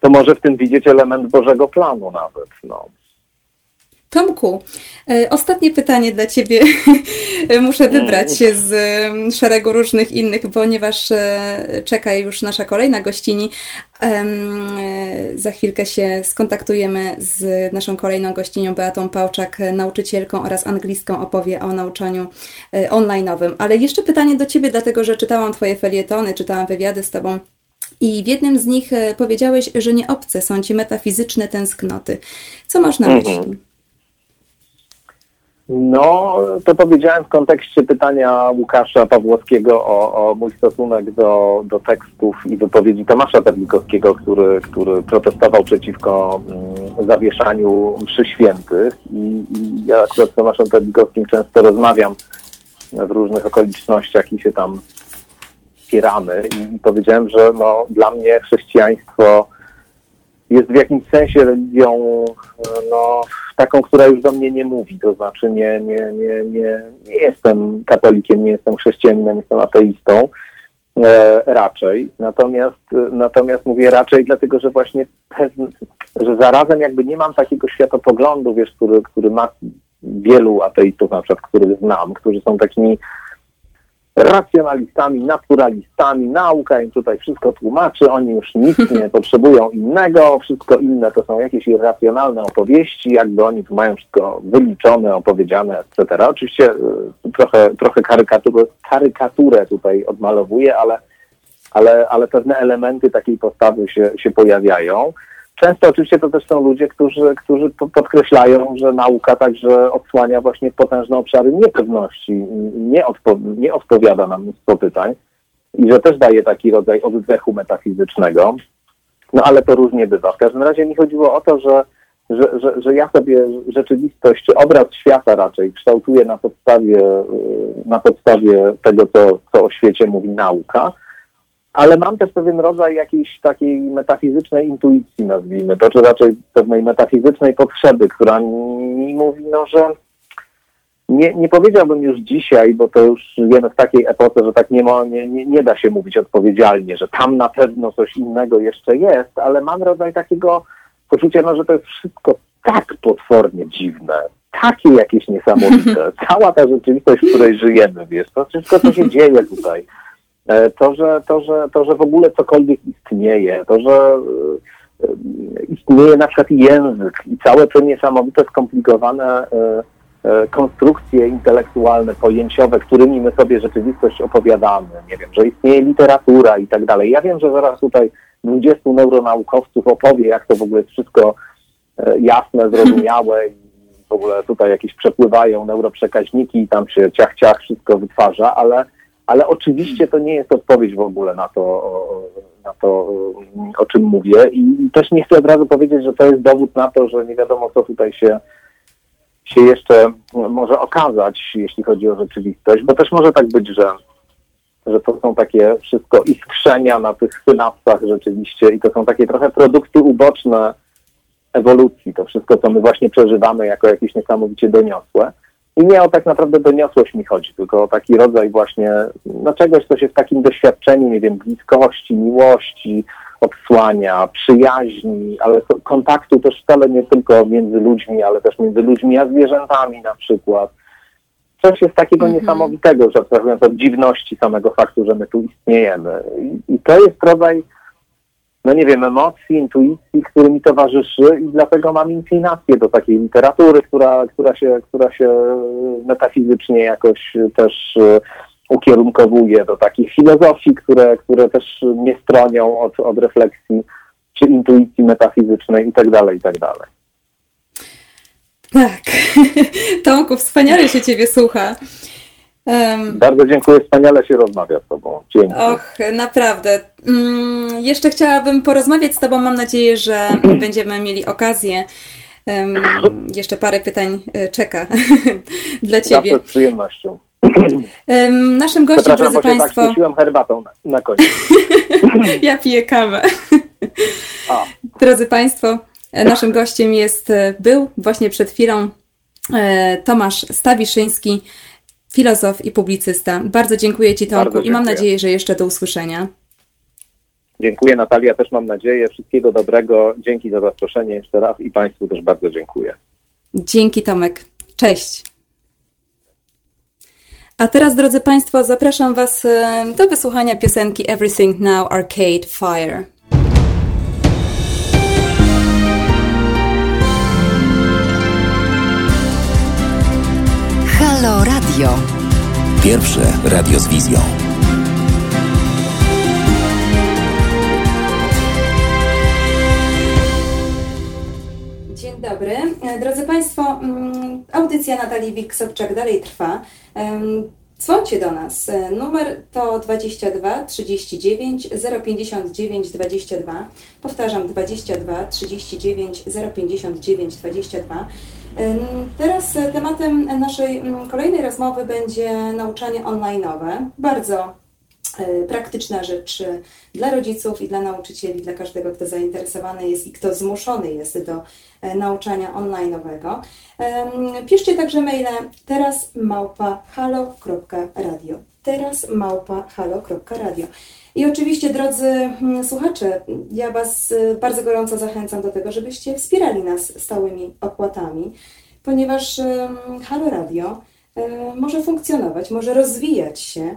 to może w tym widzieć element Bożego planu nawet. No. Tomku, e, ostatnie pytanie dla Ciebie. Muszę wybrać się z szeregu różnych innych, ponieważ e, czeka już nasza kolejna gościni. E, za chwilkę się skontaktujemy z naszą kolejną gościnią Beatą Pałczak, nauczycielką oraz anglistką opowie o nauczaniu online'owym. Ale jeszcze pytanie do Ciebie, dlatego że czytałam Twoje felietony, czytałam wywiady z Tobą. I w jednym z nich powiedziałeś, że nie obce są ci metafizyczne tęsknoty. Co masz na myśli? No, to powiedziałem w kontekście pytania Łukasza Pawłowskiego o, o mój stosunek do, do tekstów i wypowiedzi Tomasza Terlikowskiego, który, który protestował przeciwko mm, zawieszaniu mszy świętych. I, I, ja akurat z Tomaszem Terlikowskim często rozmawiam w różnych okolicznościach i się tam spieramy. I powiedziałem, że no, dla mnie chrześcijaństwo jest w jakimś sensie religią no, taką, która już do mnie nie mówi, to znaczy nie, nie, nie, nie, nie jestem katolikiem, nie jestem chrześcijaninem, jestem ateistą e, raczej. Natomiast, natomiast mówię raczej dlatego, że właśnie że zarazem jakby nie mam takiego światopoglądu, wiesz, który, który ma wielu ateistów na przykład, których znam, którzy są takimi racjonalistami, naturalistami, nauka im tutaj wszystko tłumaczy, oni już nic nie potrzebują innego, wszystko inne to są jakieś irracjonalne opowieści, jakby oni tu mają wszystko wyliczone, opowiedziane, etc. Oczywiście y, trochę, trochę karykaturę, karykaturę tutaj odmalowuję, ale, ale, ale pewne elementy takiej postawy się, się pojawiają. Często oczywiście to też są ludzie, którzy, którzy podkreślają, że nauka także odsłania właśnie potężne obszary niepewności, nie, odpo- nie odpowiada na mnóstwo pytań i że też daje taki rodzaj oddechu metafizycznego. No ale to różnie bywa. W każdym razie mi chodziło o to, że, że, że, że ja sobie rzeczywistość, czy obraz świata raczej kształtuję na podstawie, na podstawie tego, co, co o świecie mówi nauka ale mam też pewien rodzaj jakiejś takiej metafizycznej intuicji, nazwijmy to, czy raczej pewnej metafizycznej potrzeby, która mi mówi, no, że nie, nie powiedziałbym już dzisiaj, bo to już żyjemy w takiej epoce, że tak nie, ma, nie, nie, nie da się mówić odpowiedzialnie, że tam na pewno coś innego jeszcze jest, ale mam rodzaj takiego poczucia, no, że to jest wszystko tak potwornie dziwne, takie jakieś niesamowite. Cała ta rzeczywistość, w której żyjemy, wiesz, to wszystko, co się dzieje tutaj. E, to, że, to, że, to, że w ogóle cokolwiek istnieje, to, że e, istnieje na przykład język i całe te niesamowite, skomplikowane konstrukcje intelektualne, pojęciowe, którymi my sobie rzeczywistość opowiadamy. Nie wiem, że istnieje literatura i tak dalej. Ja wiem, że zaraz tutaj 20 neuronaukowców opowie, jak to w ogóle jest wszystko e, jasne, zrozumiałe i w ogóle tutaj jakieś przepływają neuroprzekaźniki i tam się ciach, ciach wszystko wytwarza, ale, ale oczywiście to nie jest odpowiedź w ogóle na to, na to, o czym mówię i też nie chcę od razu powiedzieć, że to jest dowód na to, że nie wiadomo, co tutaj się się jeszcze może okazać, jeśli chodzi o rzeczywistość, bo też może tak być, że że to są takie wszystko iskrzenia na tych synapsach rzeczywiście i to są takie trochę produkty uboczne ewolucji. To wszystko, co my właśnie przeżywamy jako jakieś niesamowicie doniosłe. I nie o tak naprawdę doniosłość mi chodzi, tylko o taki rodzaj właśnie no czegoś, co się w takim doświadczeniu, nie wiem, bliskości, miłości, odsłania, przyjaźni, ale kontaktu też wcale nie tylko między ludźmi, ale też między ludźmi a zwierzętami na przykład coś jest takiego mm -hmm. niesamowitego, że abstrahując od dziwności samego faktu, że my tu istniejemy. I, I, to jest rodzaj, no nie wiem, emocji, intuicji, który mi towarzyszy i dlatego mam inclinację do takiej literatury, która, która, się, która się metafizycznie jakoś też e, ukierunkowuje, do takich filozofii, które, które też nie stronią od, od refleksji czy intuicji metafizycznej i tak dalej, i tak dalej. Tak. Tomku, wspaniale się Ciebie słucha. Bardzo dziękuję, wspaniale się rozmawia z Tobą. Dzięki. Och, naprawdę. Um, jeszcze chciałabym porozmawiać z Tobą. Mam nadzieję, że będziemy mieli okazję. Jeszcze parę pytań e, czeka dla Ciebie. Zawsze z przyjemnością. naszym gościem, drodzy tak Państwo. Tak herbatą na, na koniec. ja piję kawę. A. Drodzy Państwo, naszym gościem jest, e, był właśnie przed chwilą e, Tomasz Stawiszyński, filozof i publicysta. Bardzo dziękuję Ci, Tomku, i mam nadzieję, że jeszcze do usłyszenia. Dziękuję Natalia, też mam nadzieję. Wszystkiego dobrego. Dzięki za zaproszenie jeszcze raz i Państwu też bardzo dziękuję. Dzięki Tomek. Cześć. A teraz, drodzy Państwo, zapraszam Was do wysłuchania piosenki Everything Now Arcade Fire. Radio. Pierwsze radio z wizją. Dzień dobry. E, drodzy Państwo, mm, audycja Natalii Wilk-Sobczak dalej trwa. Dzwońcie do nas. E, numer to 22 39 059 22. Powtarzam 22 39 059 22. Teraz e, tematem naszej kolejnej rozmowy będzie nauczanie online'owe. Bardzo e, praktyczna rzecz e, dla rodziców i dla nauczycieli, dla każdego, kto zainteresowany jest i kto zmuszony jest do nauczania online'owego. Piszcie także maile teraz małpa halo.radio teraz małpa halo.radio. I oczywiście, drodzy mm, słuchacze, ja Was y, bardzo gorąco zachęcam do tego, żebyście wspierali nas stałymi opłatami, ponieważ Halo Radio y, może funkcjonować, może rozwijać się y,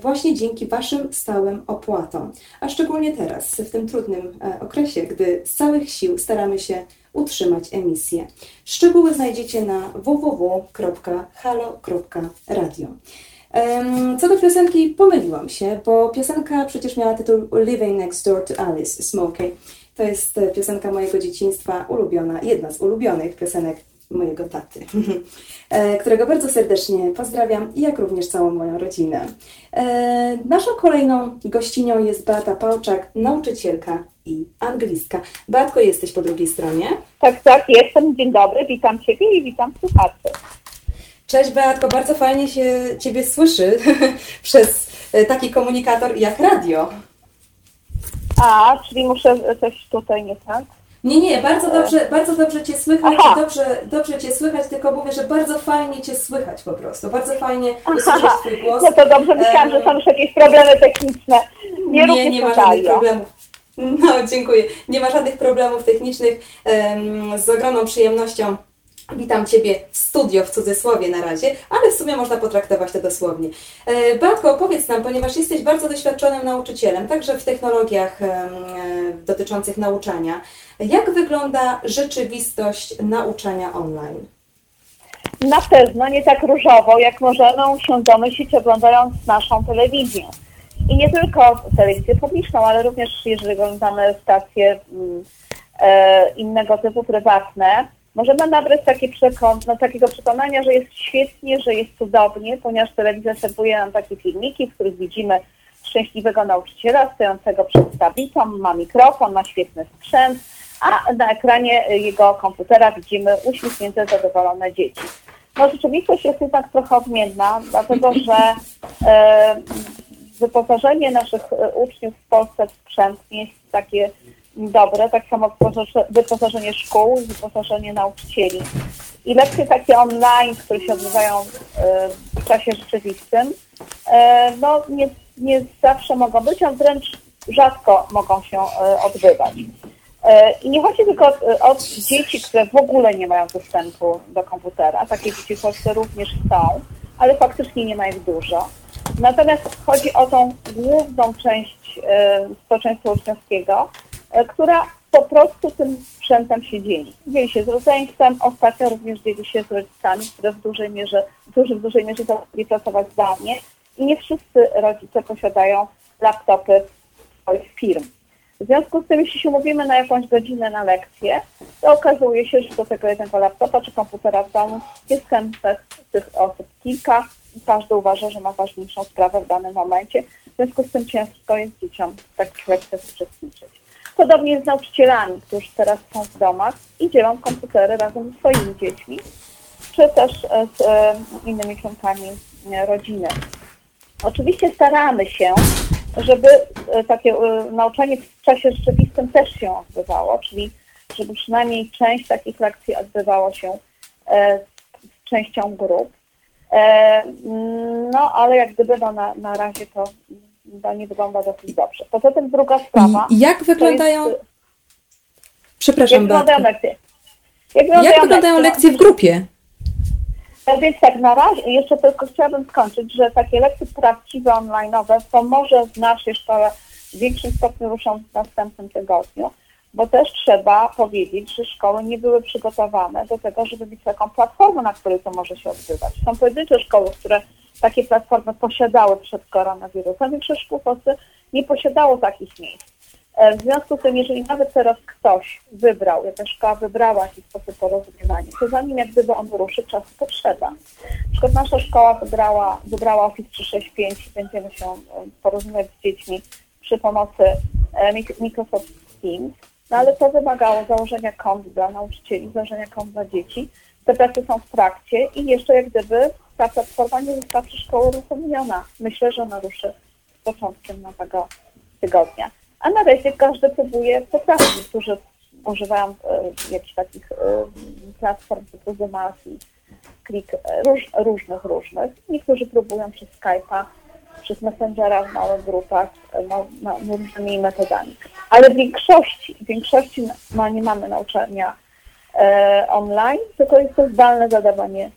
właśnie dzięki Waszym stałym opłatom. A szczególnie teraz, w tym trudnym e, okresie, gdy z całych sił staramy się utrzymać emisję. Szczegóły znajdziecie na www.halo.radio. Co do piosenki, pomyliłam się, bo piosenka przecież miała tytuł Living Next Door to Alice Smokey. To jest e, piosenka mojego dzieciństwa, ulubiona, jedna z ulubionych piosenek mojego taty, e, którego bardzo serdecznie pozdrawiam, jak również całą moją rodzinę. E, naszą kolejną gościnią jest Beata Pałczak, nauczycielka i anglistka. Beatko, jesteś po drugiej stronie? Tak, tak, jestem. Dzień dobry, witam Ciebie i witam słuchaczy. Cześć Beatko, bardzo fajnie się Ciebie słyszy przez e, taki komunikator jak radio. A, czyli muszę coś tutaj nie tak? Nie, nie, bardzo dobrze, bardzo dobrze Cię słychać, dobrze, dobrze Cię słychać, tylko mówię, że bardzo fajnie Cię słychać po prostu, bardzo fajnie usłyszeć Twój głos. No to dobrze, myślałam, że są już jakieś problemy techniczne. Nie, nie, nie ma żadnych problemów. No, dziękuję. Nie ma żadnych problemów technicznych. Z ogromną przyjemnością Witam Ciebie w studio, w cudzysłowie na razie, ale w sumie można potraktować to dosłownie. E, Beatko, opowiedz nam, ponieważ jesteś bardzo doświadczonym nauczycielem, także w technologiach e, dotyczących nauczania. Jak wygląda rzeczywistość nauczania online? Na pewno nie tak różowo, jak możemy się domyślić oglądając naszą telewizję. I nie tylko telewizję publiczną, ale również jeżeli oglądamy stacje mm, e, innego typu prywatne, możemy nabrać takie przekon no, takiego przekonania, że jest świetnie, że jest cudownie, ponieważ telewizja serwuje nam takie filmiki, w których widzimy szczęśliwego nauczyciela stojącego przed tablicą, ma mikrofon, ma świetny sprzęt, a na ekranie jego komputera widzimy uśmiechnięte, zadowolone dzieci. No rzeczywistość jest jednak trochę odmienna, dlatego że e, wyposażenie naszych e, uczniów w Polsce w sprzęt nie jest takie dobre, tak samo wyposaże- wyposażenie szkół, wyposażenie nauczycieli. I lekcje takie online, które się odbywają e, w czasie rzeczywistym, e, no nie, nie zawsze mogą być, a wręcz rzadko mogą się e, odbywać. I nie chodzi tylko o, dzieci, które w ogóle nie mają dostępu do komputera. Takie dzieci w Polsce również są, ale faktycznie nie ma ich dużo. Natomiast chodzi o tą główną część społeczeństwa uczniowskiego, która po prostu tym sprzętem się dzieli. Dzieli się z rodzeństwem, ostatnio również dzieli się z rodzicami, które w dużej mierze, dużej, w dużej mierze zaczęli pracować zdalnie i nie wszyscy rodzice posiadają laptopy swoich firm. W związku z tym, jeśli się umówimy na jakąś godzinę na lekcję, to okazuje się, że do tego jednego laptopa czy komputera w domu jest chętnych tych osób kilka i każdy uważa, że ma ważniejszą sprawę w danym momencie. W związku z tym ciężko jest dzieciom w takich lekcjach uczestniczyć. Podobnie z nauczycielami, którzy teraz są w domach i dzielą komputery razem ze swoimi dziećmi, czy też e, z e, innymi członkami e, rodziny. Oczywiście staramy się, żeby takie nauczanie w czasie rzeczywistym też się odbywało, czyli żeby przynajmniej część takich lekcji odbywało się z częścią grup. No, ale jak gdyby no, na, na razie to, to nie wygląda dosyć dobrze. Poza tym druga sprawa. I jak to wyglądają... Jest, Przepraszam, jak wyglądają lekcje? Jak wyglądają, Jak wyglądają lekcje w grupie? No Więc tak, na razie, jeszcze tylko chciałabym skończyć, że takie lekcje prawdziwe online'owe to może w naszej szkole w większym stopniu ruszą w następnym tygodniu, bo też trzeba powiedzieć, że szkoły nie były przygotowane do tego, żeby mieć taką platformę, na której to może się odbywać. Są pojedyncze szkoły, które takie platformy posiadały przed koronawirusem, większość szkół w Polsce nie posiadało takich miejsc. E, W związku z tym, jeżeli nawet teraz ktoś wybrał, jakaś szkoła wybrała jakiś sposób porozumiewania, to zanim jak gdyby on ruszy, czasu potrzeba. Na przykład nasza szkoła wybrała, wybrała Office 365 i będziemy się e, porozumiewać z dziećmi przy pomocy e, Microsoft Teams, no ale to wymagało założenia kont dla nauczycieli, założenia kont dla dzieci. Te prace są w trakcie i jeszcze jak gdyby ta platforma nie została przez szkołę uruchomiona. Myślę, że ona ruszy z początkiem nowego tygodnia. A na razie każdy próbuje poprawić. Niektórzy używają e, jakichś takich e, platform typu Zoom Klik, e, róż, różnych, różnych. Niektórzy próbują przez Skype'a, przez Messengera w małych grupach, e, no, no, różnymi metodami. Ale w większości, w większości no, nie mamy nauczania e, online, tylko jest to zdalne zadawanie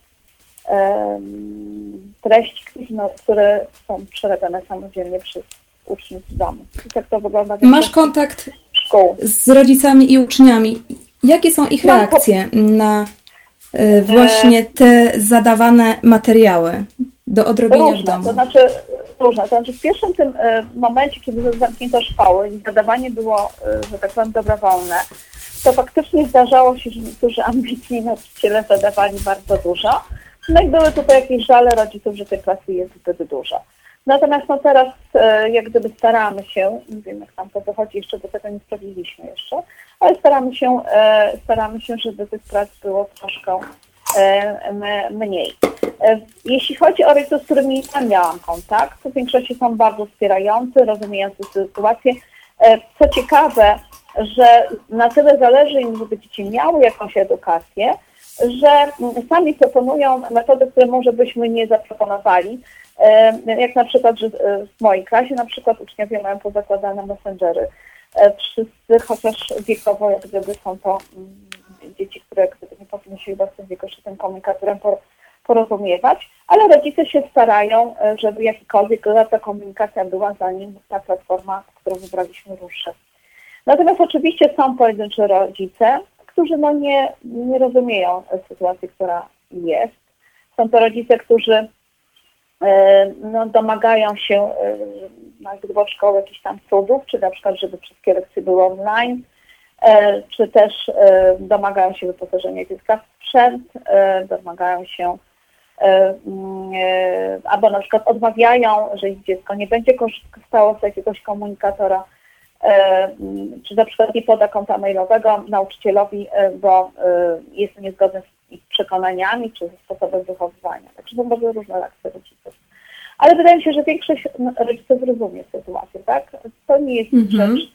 em, treści, no, które są przerabiane samodzielnie przez uczniów z domu. I tak to wygląda w Masz kontakt szkół. z rodzicami i uczniami. Jakie są ich Mam reakcje na e, właśnie te zadawane materiały do odrobienia w domu? to znaczy różne. To znaczy w pierwszym tym e, momencie, kiedy zamknięto szkoły i zadawanie było, e, że tak powiem, dobrowolne, to faktycznie zdarzało się, że niektórzy ambitni nauczyciele zadawali bardzo dużo. No i były tutaj jakieś żale rodziców, że tej pracy jest zbyt dużo. Natomiast no teraz e, jak gdyby staramy się, nie wiem jak nam to wychodzi, jeszcze do tego nie sprawdziliśmy jeszcze, ale staramy się, staramy się, żeby tych prac było troszkę mniej. E, Jeśli chodzi o rodziców, z którymi ja miałam kontakt, to w większości są bardzo wspierający, rozumiejący sytuację. E, Co ciekawe, że na tyle zależy im, żeby dzieci miały jakąś edukację, że mm, sami proponują metody, które może byśmy nie zaproponowali. E, Jak na przykład, że w mojej klasie na przykład uczniowie mają pozakładane messengery. Wszyscy, chociaż wiekowo jak gdyby są to mm, dzieci, które nie powinny się chyba z tym wieku się tym komunikatorem porozumiewać, ale rodzice się starają, e, żeby jakikolwiek ta komunikacja była, zanim ta platforma, którą wybraliśmy, ruszy. Natomiast oczywiście są pojedynczy rodzice, którzy no nie, nie rozumieją sytuacji, która jest. Są to rodzice, którzy e, no, domagają się e, gdyby szkoły jakichś tam cudów, czy na przykład, żeby wszystkie lekcje były online, czy też domagają się wyposażenia dziecka w sprzęt, domagają się E, e, albo na przykład odmawiają, że ich dziecko nie będzie korzystało z jakiegoś komunikatora, e, mm, czy na przykład nie poda konta mailowego nauczycielowi, bo jest niezgodny z ich przekonaniami czy ze sposobem wychowywania. Także są bardzo różne reakcje rodziców. Ale wydaje mi się, że większość rodziców rozumie sytuację, tak? To nie jest mhm. rzecz,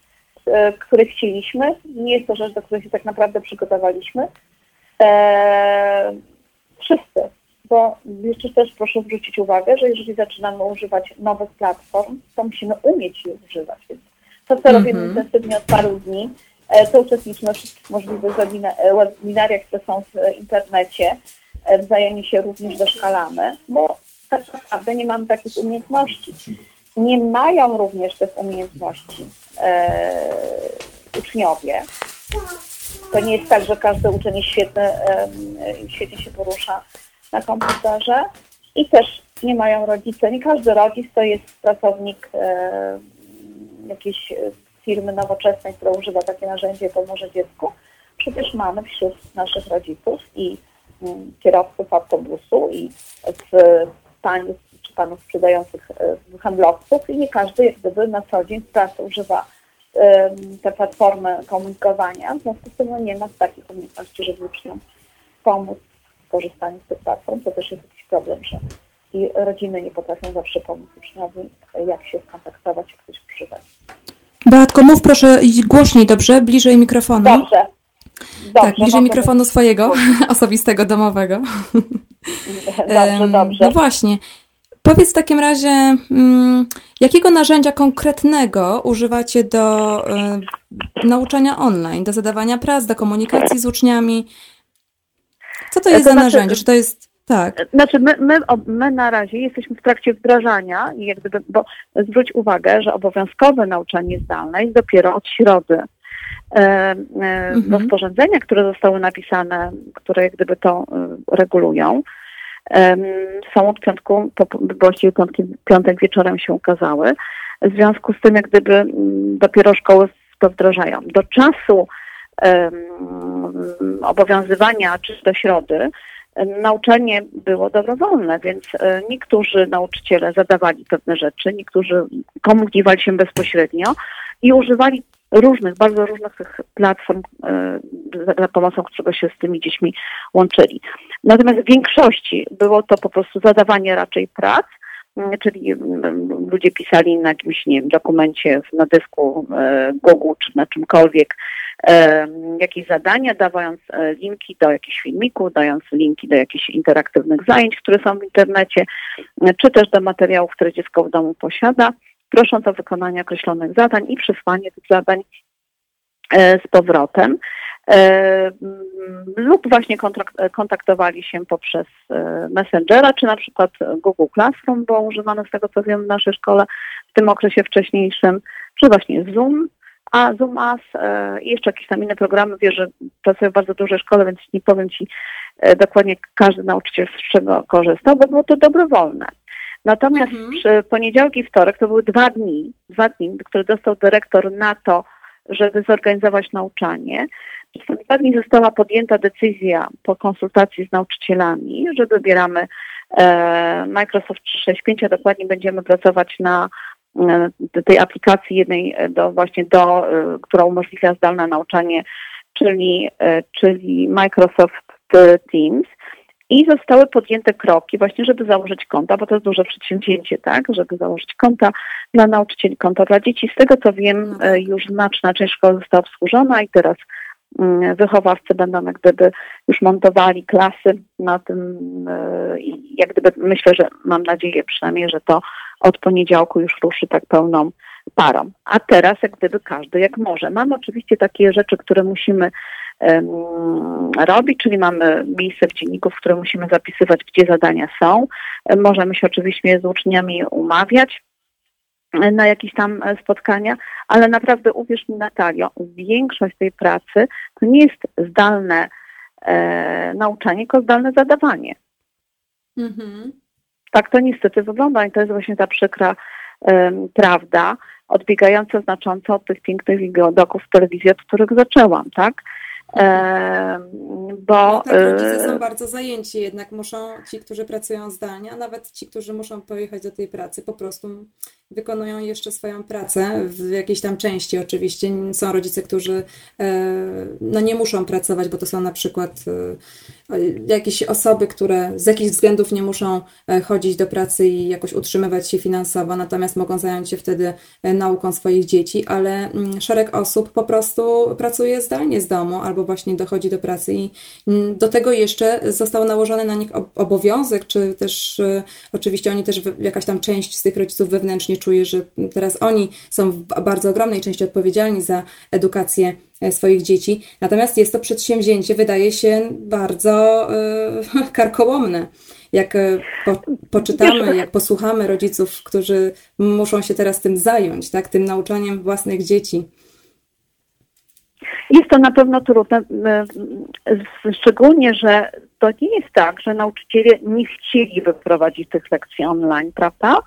której chcieliśmy, nie jest to rzecz, do której się tak naprawdę przygotowaliśmy. wszyscy bo jeszcze też proszę zwrócić uwagę, że jeżeli zaczynamy używać nowych platform, to musimy umieć je używać. Więc to, co mm -hmm. robimy intensywnie od paru dni, e, to uczestniczymy w wszystkich możliwych e, webinariach, które są w internecie, e, wzajemnie się również doszkalamy, bo tak naprawdę nie mamy takich umiejętności. Nie mają również tych umiejętności e, uczniowie. To nie jest tak, że każdy uczeń jest świetny, e, świetnie się porusza na komputerze i też nie mają rodzice. Nie każdy rodzic to jest pracownik e, jakiejś firmy nowoczesnej, która używa takie narzędzie pomoże dziecku. Przecież mamy wśród naszych rodziców i mm, kierowców autobusu i w panów czy panów sprzedających e, handlowców i nie każdy jak gdyby na co dzień w pracy używa e, te platformy komunikowania. W związku z tym no, nie ma takich umiejętności, żeby uczniom pomóc korzystaniu z tych platform, to też jest jakiś problem, że i rodziny nie potrafią zawsze pomóc uczniowi, jak się skontaktować, jak coś używać. Beatko, mów proszę głośniej, dobrze? Bliżej mikrofonu. Dobrze. dobrze tak, bliżej mikrofonu swojego, osobistego, domowego. Dobrze, dobrze. No właśnie. Powiedz w takim razie, mm, jakiego narzędzia konkretnego używacie do nauczania online, do zadawania prac, do komunikacji z uczniami? Co to jest to za znaczy, narzędzie? Czy to jest tak. Znaczy my, my, my na razie jesteśmy w trakcie wdrażania i jakby, bo zwróć uwagę, że obowiązkowe nauczanie zdalne jest dopiero od środy. E, e, mhm. Rozporządzenia, które zostały napisane, które jak gdyby to e, regulują, e, są od piątku, po, właściwie piątek, piątek wieczorem się ukazały. W związku z tym jak gdyby m, dopiero szkoły to wdrażają. Do czasu obowiązywania czy do środy nauczanie było dobrowolne, więc e, niektórzy nauczyciele zadawali pewne rzeczy, niektórzy komunikowali się bezpośrednio i używali różnych, bardzo różnych tych platform, e, za pomocą którego się z tymi dziećmi łączyli. Natomiast w większości było to po prostu zadawanie raczej prac, czyli ludzie pisali na jakimś, nie wiem, dokumencie, na dysku e, Google czy na czymkolwiek jakieś zadania, dawając e, linki do jakichś filmików, dając linki do jakichś interaktywnych zajęć, które są w internecie, czy też do materiałów, które dziecko w domu posiada, prosząc o wykonanie określonych zadań i przesłanie tych zadań e, z powrotem. Lub właśnie kontaktowali się poprzez e, Messengera, czy na przykład Google Classroom, bo używano z tego co wiem w naszej szkole w tym okresie wcześniejszym, czy właśnie Zoom, a ZoomAS e, i jeszcze jakieś tam inne programy. Wiesz, że pracuję w bardzo dużej szkole, więc nie powiem Ci e, dokładnie każdy nauczyciel z czego korzystał, bo było to dobrowolne. Natomiast mhm. przy poniedziałek i wtorek to były dwa dni, dwa dni, które dostał dyrektor na to, żeby zorganizować nauczanie. Przez dwa dni została podjęta decyzja po konsultacji z nauczycielami, że wybieramy e, Microsoft 365, a dokładnie będziemy pracować na E, tej aplikacji jednej e, do właśnie do, e, która umożliwia zdalne nauczanie, czyli, czyli Microsoft Teams. I zostały podjęte kroki właśnie, żeby założyć konta, bo to jest duże przedsięwzięcie, tak, żeby założyć konta dla nauczycieli, konta dla dzieci. Z tego co wiem, już znaczna część szkoły została obsłużona i teraz mm, wychowawcy będą jak gdyby już montowali klasy na tym i jak gdyby myślę, że mam nadzieję przynajmniej, że to od poniedziałku już ruszy tak pełną parą. A teraz jak gdyby każdy jak może. Mamy oczywiście takie rzeczy, które musimy robić, czyli mamy miejsce w dzienniku, w którym musimy zapisywać, gdzie zadania są. Możemy się oczywiście z uczniami umawiać na jakieś tam spotkania, ale naprawdę uwierz mi Natalio, większość tej pracy to nie jest zdalne e, nauczanie, tylko zdalne zadawanie. Mhm. Tak to niestety wygląda i to jest właśnie ta przykra e, prawda, odbiegająca znacząco od tych pięknych widoków telewizji, od których zaczęłam, tak? Bo no tak, rodzice są e, bardzo zajęci, jednak muszą ci, którzy pracują zdalnie, a nawet ci, którzy muszą pojechać do tej pracy, po prostu wykonują jeszcze swoją pracę w jakiejś tam części. Oczywiście są rodzice, którzy e, no nie muszą pracować, bo to są na przykład jakieś osoby, które z jakichś względów nie muszą chodzić do pracy i jakoś utrzymywać się finansowo, natomiast mogą zająć się wtedy nauką swoich dzieci, ale mm, szereg osób po prostu pracuje zdalnie z domu albo właśnie dochodzi do pracy i mm, do tego jeszcze został nałożony na nich obowiązek, czy też e, oczywiście oni też, jakaś tam część z tych rodziców wewnętrznie czuje, że teraz oni są w bardzo ogromnej części odpowiedzialni za edukację e, swoich dzieci. Natomiast jest to przedsięwzięcie, wydaje się, bardzo y, karkołomne. Jak po, poczytamy, jak posłuchamy rodziców, którzy muszą się teraz tym zająć, tak, tym nauczaniem własnych dzieci. Jest to na pewno trudne, szczególnie, że to nie jest tak, że nauczyciele nie chcieliby prowadzić tych lekcji online, prawda?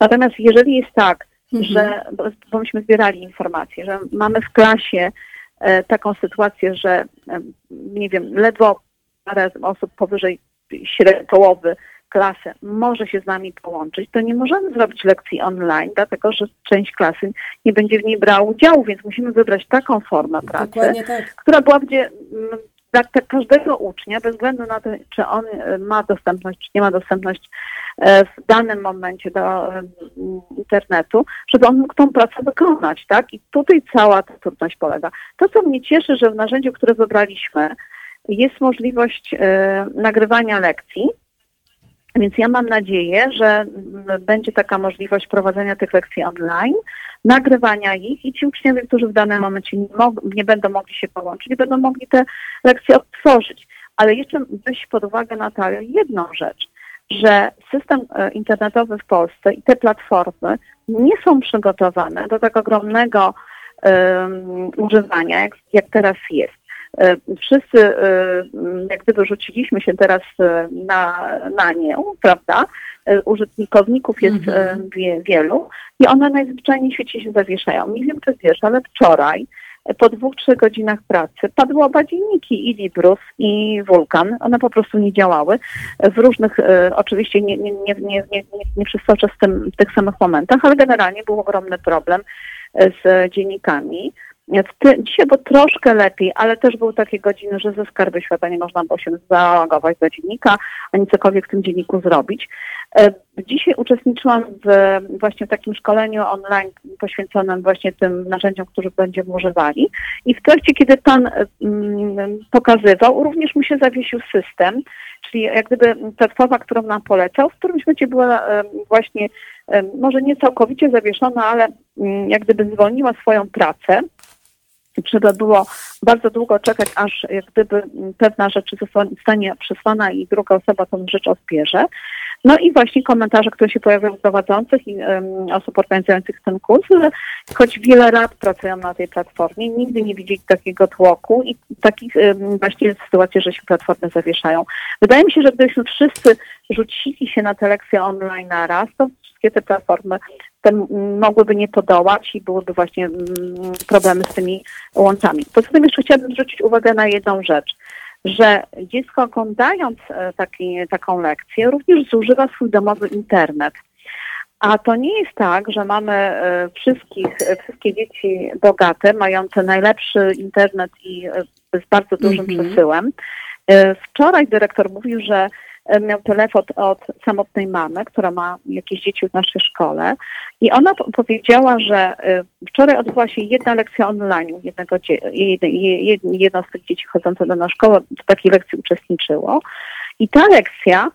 Natomiast jeżeli jest tak, mhm. że, bo myśmy zbierali informacje, że mamy w klasie e, taką sytuację, że nie wiem, ledwo parę osób powyżej średniej połowy klasę może się z nami połączyć, to nie możemy zrobić lekcji online, dlatego że część klasy nie będzie w niej brała udziału, więc musimy wybrać taką formę pracy, tak. która była gdzie dla każdego ucznia, bez względu na to, czy on e, ma dostępność, czy nie ma dostępność e, w danym momencie do mm, internetu, żeby on mógł tą pracę wykonać, tak? I tutaj cała ta trudność polega. To, co mnie cieszy, że w narzędziu, które wybraliśmy, jest możliwość e, nagrywania lekcji, więc ja mam nadzieję, że będzie taka możliwość prowadzenia tych lekcji online, nagrywania ich i ci uczniowie, którzy w danym momencie nie, nie będą mogli się połączyć, będą mogli te lekcje odtworzyć. Ale jeszcze weź pod uwagę, Natalia, jedną rzecz, że system e, internetowy w Polsce i te platformy nie są przygotowane do tak ogromnego um, używania, jak, jak teraz jest. E, wszyscy e, jak gdyby rzuciliśmy się teraz e, na, na nię, prawda? Użytkowników jest mhm. wie, wielu i one najzwyczajniej w świecie się zawieszają. Nie wiem, czy wiesz, ale wczoraj po dwóch, trzech godzinach pracy padły oba dzienniki, i Librus, i Wulkan. One po prostu nie działały. W różnych, oczywiście nie, nie, nie, nie, nie, nie przystoczę z tym, w tych samych momentach, ale generalnie był ogromny problem z dziennikami. Dzisiaj było troszkę lepiej, ale też były takie godziny, że ze skarby świata nie można było się zalogować do dziennika, ani cokolwiek w tym dzienniku zrobić. E, dzisiaj uczestniczyłam w właśnie w takim szkoleniu online poświęconym właśnie tym narzędziom, które będziemy używali i w trakcie, kiedy pan mm, pokazywał, również mu się zawiesił system, czyli jak gdyby platforma, którą nam polecał, w którymś momencie była właśnie może nie całkowicie zawieszona, ale mm, jak gdyby zwolniła swoją pracę trzeba było bardzo długo czekać, aż jak gdyby pewna rzecz zostanie przesłana i druga osoba tą rzecz odbierze. No i właśnie komentarze, które się pojawiają z prowadzących i um, osób organizujących ten kurs, choć wiele lat pracują na tej platformie, nigdy nie widzieli takiego tłoku i takich um, właśnie sytuacji, że się platformy zawieszają. Wydaje mi się, że gdybyśmy wszyscy rzucili się na te lekcje online na raz, to wszystkie te platformy ten, mogłyby nie podołać i byłyby właśnie mm, problemy z tymi łączami. Poza tym jeszcze chciałabym zwrócić uwagę na jedną rzecz, że dziecko oglądając e, taki, taką lekcję również zużywa swój domowy internet. A to nie jest tak, że mamy e, wszystkich, e, wszystkie dzieci bogate, mające najlepszy internet i z bardzo dużym mm -hmm. przesyłem. Wczoraj dyrektor mówił, że miał telefon od samotnej mamy, która ma jakieś dzieci w naszej szkole i ona powiedziała, że e, wczoraj odbyła się jedna lekcja online jednego, jedno z tych dzieci chodzących do nas szkoły w takiej lekcji uczestniczyło i ta lekcja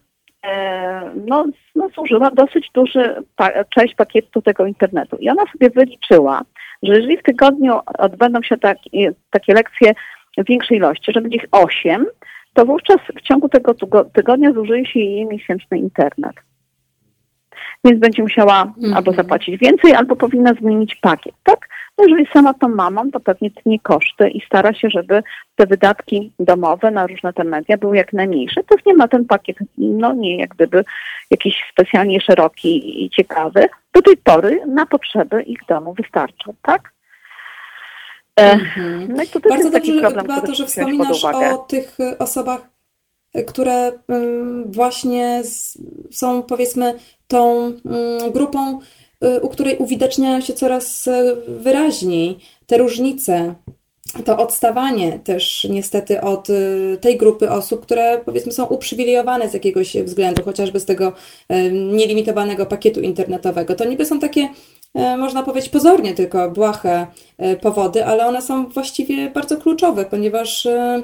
e, no, no, zużyła dosyć duży pa część pakietu tego internetu. I ona sobie wyliczyła, że jeżeli w tygodniu odbędą się takie lekcje w większej ilości, że będzie ich 8, to wówczas w ciągu tego tygodnia zużyje się jej miesięczny internet. Więc będzie musiała mhm. albo zapłacić więcej, albo powinna zmienić pakiet, tak? No jeżeli sama to mamą, to pewnie tnie koszty i stara się, żeby te wydatki domowe na różne te media były jak najmniejsze. Pewnie ma ten pakiet, no nie jak gdyby jakiś specjalnie szeroki i ciekawy. Do tej pory na potrzeby ich domu wystarcza, tak? Mhm. No i to Bardzo dobrze, problem, to, że wspominasz o tych osobach, które właśnie są powiedzmy tą grupą, y, u której uwidaczniają się coraz wyraźniej te różnice, to odstawanie też niestety od tej grupy osób, które powiedzmy są uprzywilejowane z jakiegoś względu, chociażby z tego nielimitowanego pakietu internetowego. To niby są takie E, można powiedzieć pozornie tylko błahe e, powody, ale one są właściwie bardzo kluczowe, ponieważ e,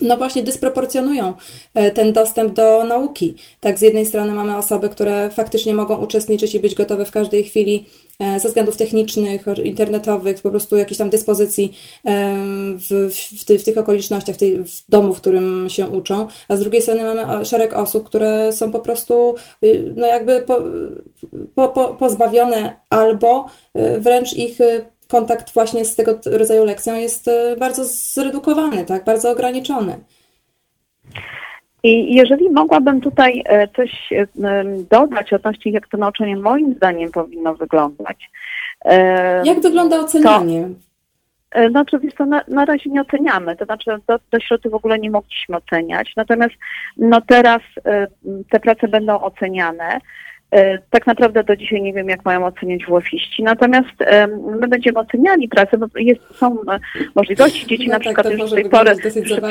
no właśnie dysproporcjonują ten dostęp do nauki. Tak, z jednej strony mamy osoby, które faktycznie mogą uczestniczyć i być gotowe w każdej chwili ze względów technicznych, internetowych, po prostu jakiejś tam dyspozycji w, w, ty, w tych okolicznościach, w, tej, w domu, w którym się uczą, a z drugiej strony mamy szereg osób, które są po prostu y, no jakby po, po, po, pozbawione albo y, wręcz ich y, kontakt właśnie z tego rodzaju lekcją jest bardzo zredukowany, tak, bardzo ograniczony. I jeżeli mogłabym tutaj e, coś e, dodać odnośnie, jak to nauczanie moim zdaniem powinno wyglądać. E, jak wygląda ocenianie? To, no oczywiście na, na razie nie oceniamy, to znaczy do, do środka w ogóle nie mogliśmy oceniać, natomiast no teraz te prace będą oceniane. E, tak naprawdę do dzisiaj nie wiem, jak mają oceniać WF-iści, natomiast my będziemy oceniali pracę, bo jest, są e, możliwości. Dzieci no na tak, przykład już do tej pory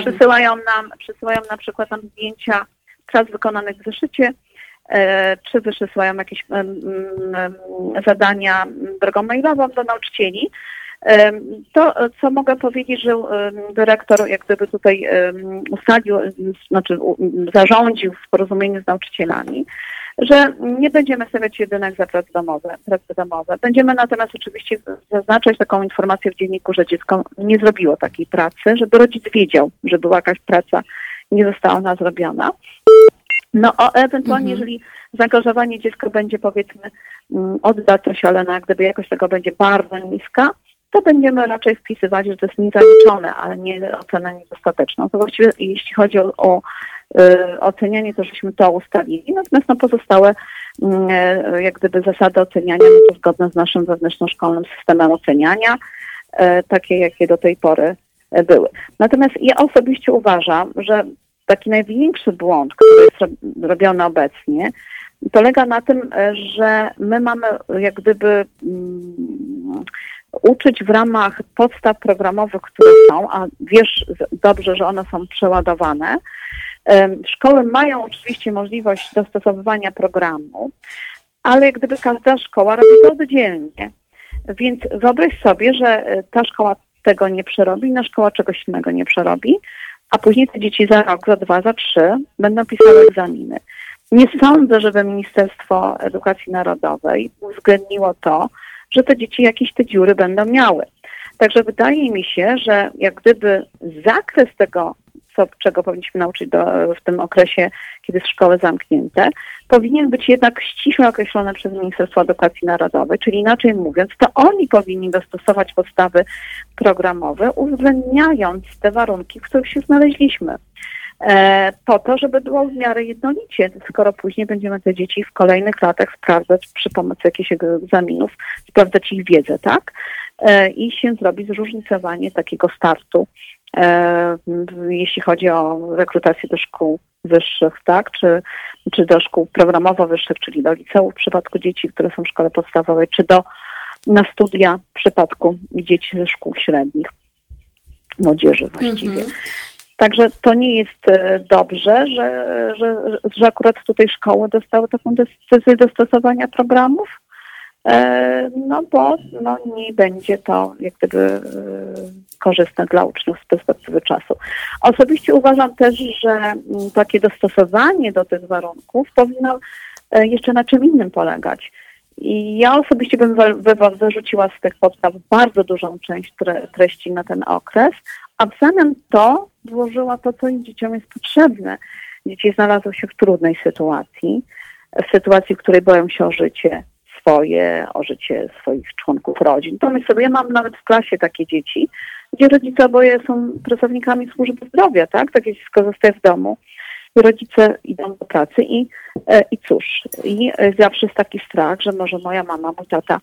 przysyłają nam, przysyłają na przykład nam zdjęcia prac wykonanych w zeszycie, e, czy wysyłają jakieś zadania drogą mailową do nauczycieli. To, co mogę powiedzieć, że dyrektor jak gdyby tutaj ustalił, znaczy zarządził w porozumieniu z nauczycielami, że nie będziemy stawiać jedynek za prace domowe, prace domowe. Będziemy natomiast oczywiście zaznaczać taką informację w dzienniku, że dziecko nie zrobiło takiej pracy, żeby rodzic wiedział, że była jakaś praca nie została ona zrobiona. No o, ewentualnie, mhm. jeżeli zaangażowanie dziecka będzie powiedzmy mm, oddatość, ale no, gdyby jakość tego będzie bardzo niska, to będziemy raczej wpisywać, że to jest niezaliczone, ale nie ocena niedostateczna. To właściwie jeśli chodzi o, o ocenianie, to żeśmy to ustalili, natomiast no, pozostałe mm, y, jak gdyby zasady oceniania, no to zgodne z naszym wewnętrznoszkolnym systemem oceniania, y, takie jakie do tej pory y, były. Natomiast ja osobiście uważam, że taki największy błąd, który jest robiony obecnie, polega na tym, y, że my mamy jak gdyby mm, uczyć w ramach podstaw programowych, które są, a wiesz dobrze, że one są przeładowane. Szkoły mają oczywiście możliwość dostosowywania programu, ale gdyby każda szkoła robi to oddzielnie. Więc wyobraź sobie, że e, ta szkoła tego nie przerobi, inna szkoła czegoś innego nie przerobi, a później te dzieci za rok, za dwa, za trzy będą pisały egzaminy. Nie sądzę, żeby Ministerstwo Edukacji Narodowej uwzględniło to, że te dzieci jakieś te dziury będą miały. Także wydaje mi się, że jak gdyby zakres tego, co, czego powinniśmy nauczyć do, w tym okresie, kiedy szkoły zamknięte, powinien być jednak ściśle określony przez Ministerstwo Edukacji Narodowej, czyli inaczej mówiąc, to oni powinni dostosować podstawy programowe, uwzględniając te warunki, w których się znaleźliśmy. E, po to, żeby było w miarę jednolicie, skoro później będziemy te dzieci w kolejnych latach sprawdzać przy pomocy jakichś egzaminów, sprawdzać ich wiedzę, tak? E, I się zrobi zróżnicowanie takiego startu, jeśli chodzi o rekrutację do szkół wyższych, tak? Czy, czy do szkół programowo-wyższych, czyli do liceów w przypadku dzieci, które są w szkole podstawowej, czy do na studia w przypadku dzieci ze szkół średnich, młodzieży właściwie. -hmm. Także to nie jest e, dobrze, że, że, że akurat tutaj szkoły dostały taką decyzję dostosowania programów, e, no bo no, nie będzie to jak gdyby e, korzystne dla uczniów z perspektywy czasu. Osobiście uważam też, że mm, takie dostosowanie do tych warunków powinno jeszcze na czym innym polegać. I ja osobiście bym wyrzuciła z tych podstaw bardzo dużą część treści na ten okres, a w zamian to włożyła to, co dzieciom jest potrzebne. Dzieci znalazły się w trudnej sytuacji, w sytuacji, w której boją się o życie swoje, o życie swoich członków rodzin. Pomyśl sobie, ja mam nawet w klasie takie dzieci, gdzie rodzice oboje są pracownikami służby zdrowia, tak? Takie dziecko zostaje w domu rodzice idą do pracy i, e, i cóż, i e, zawsze jest taki strach, że może moja mama, mój tata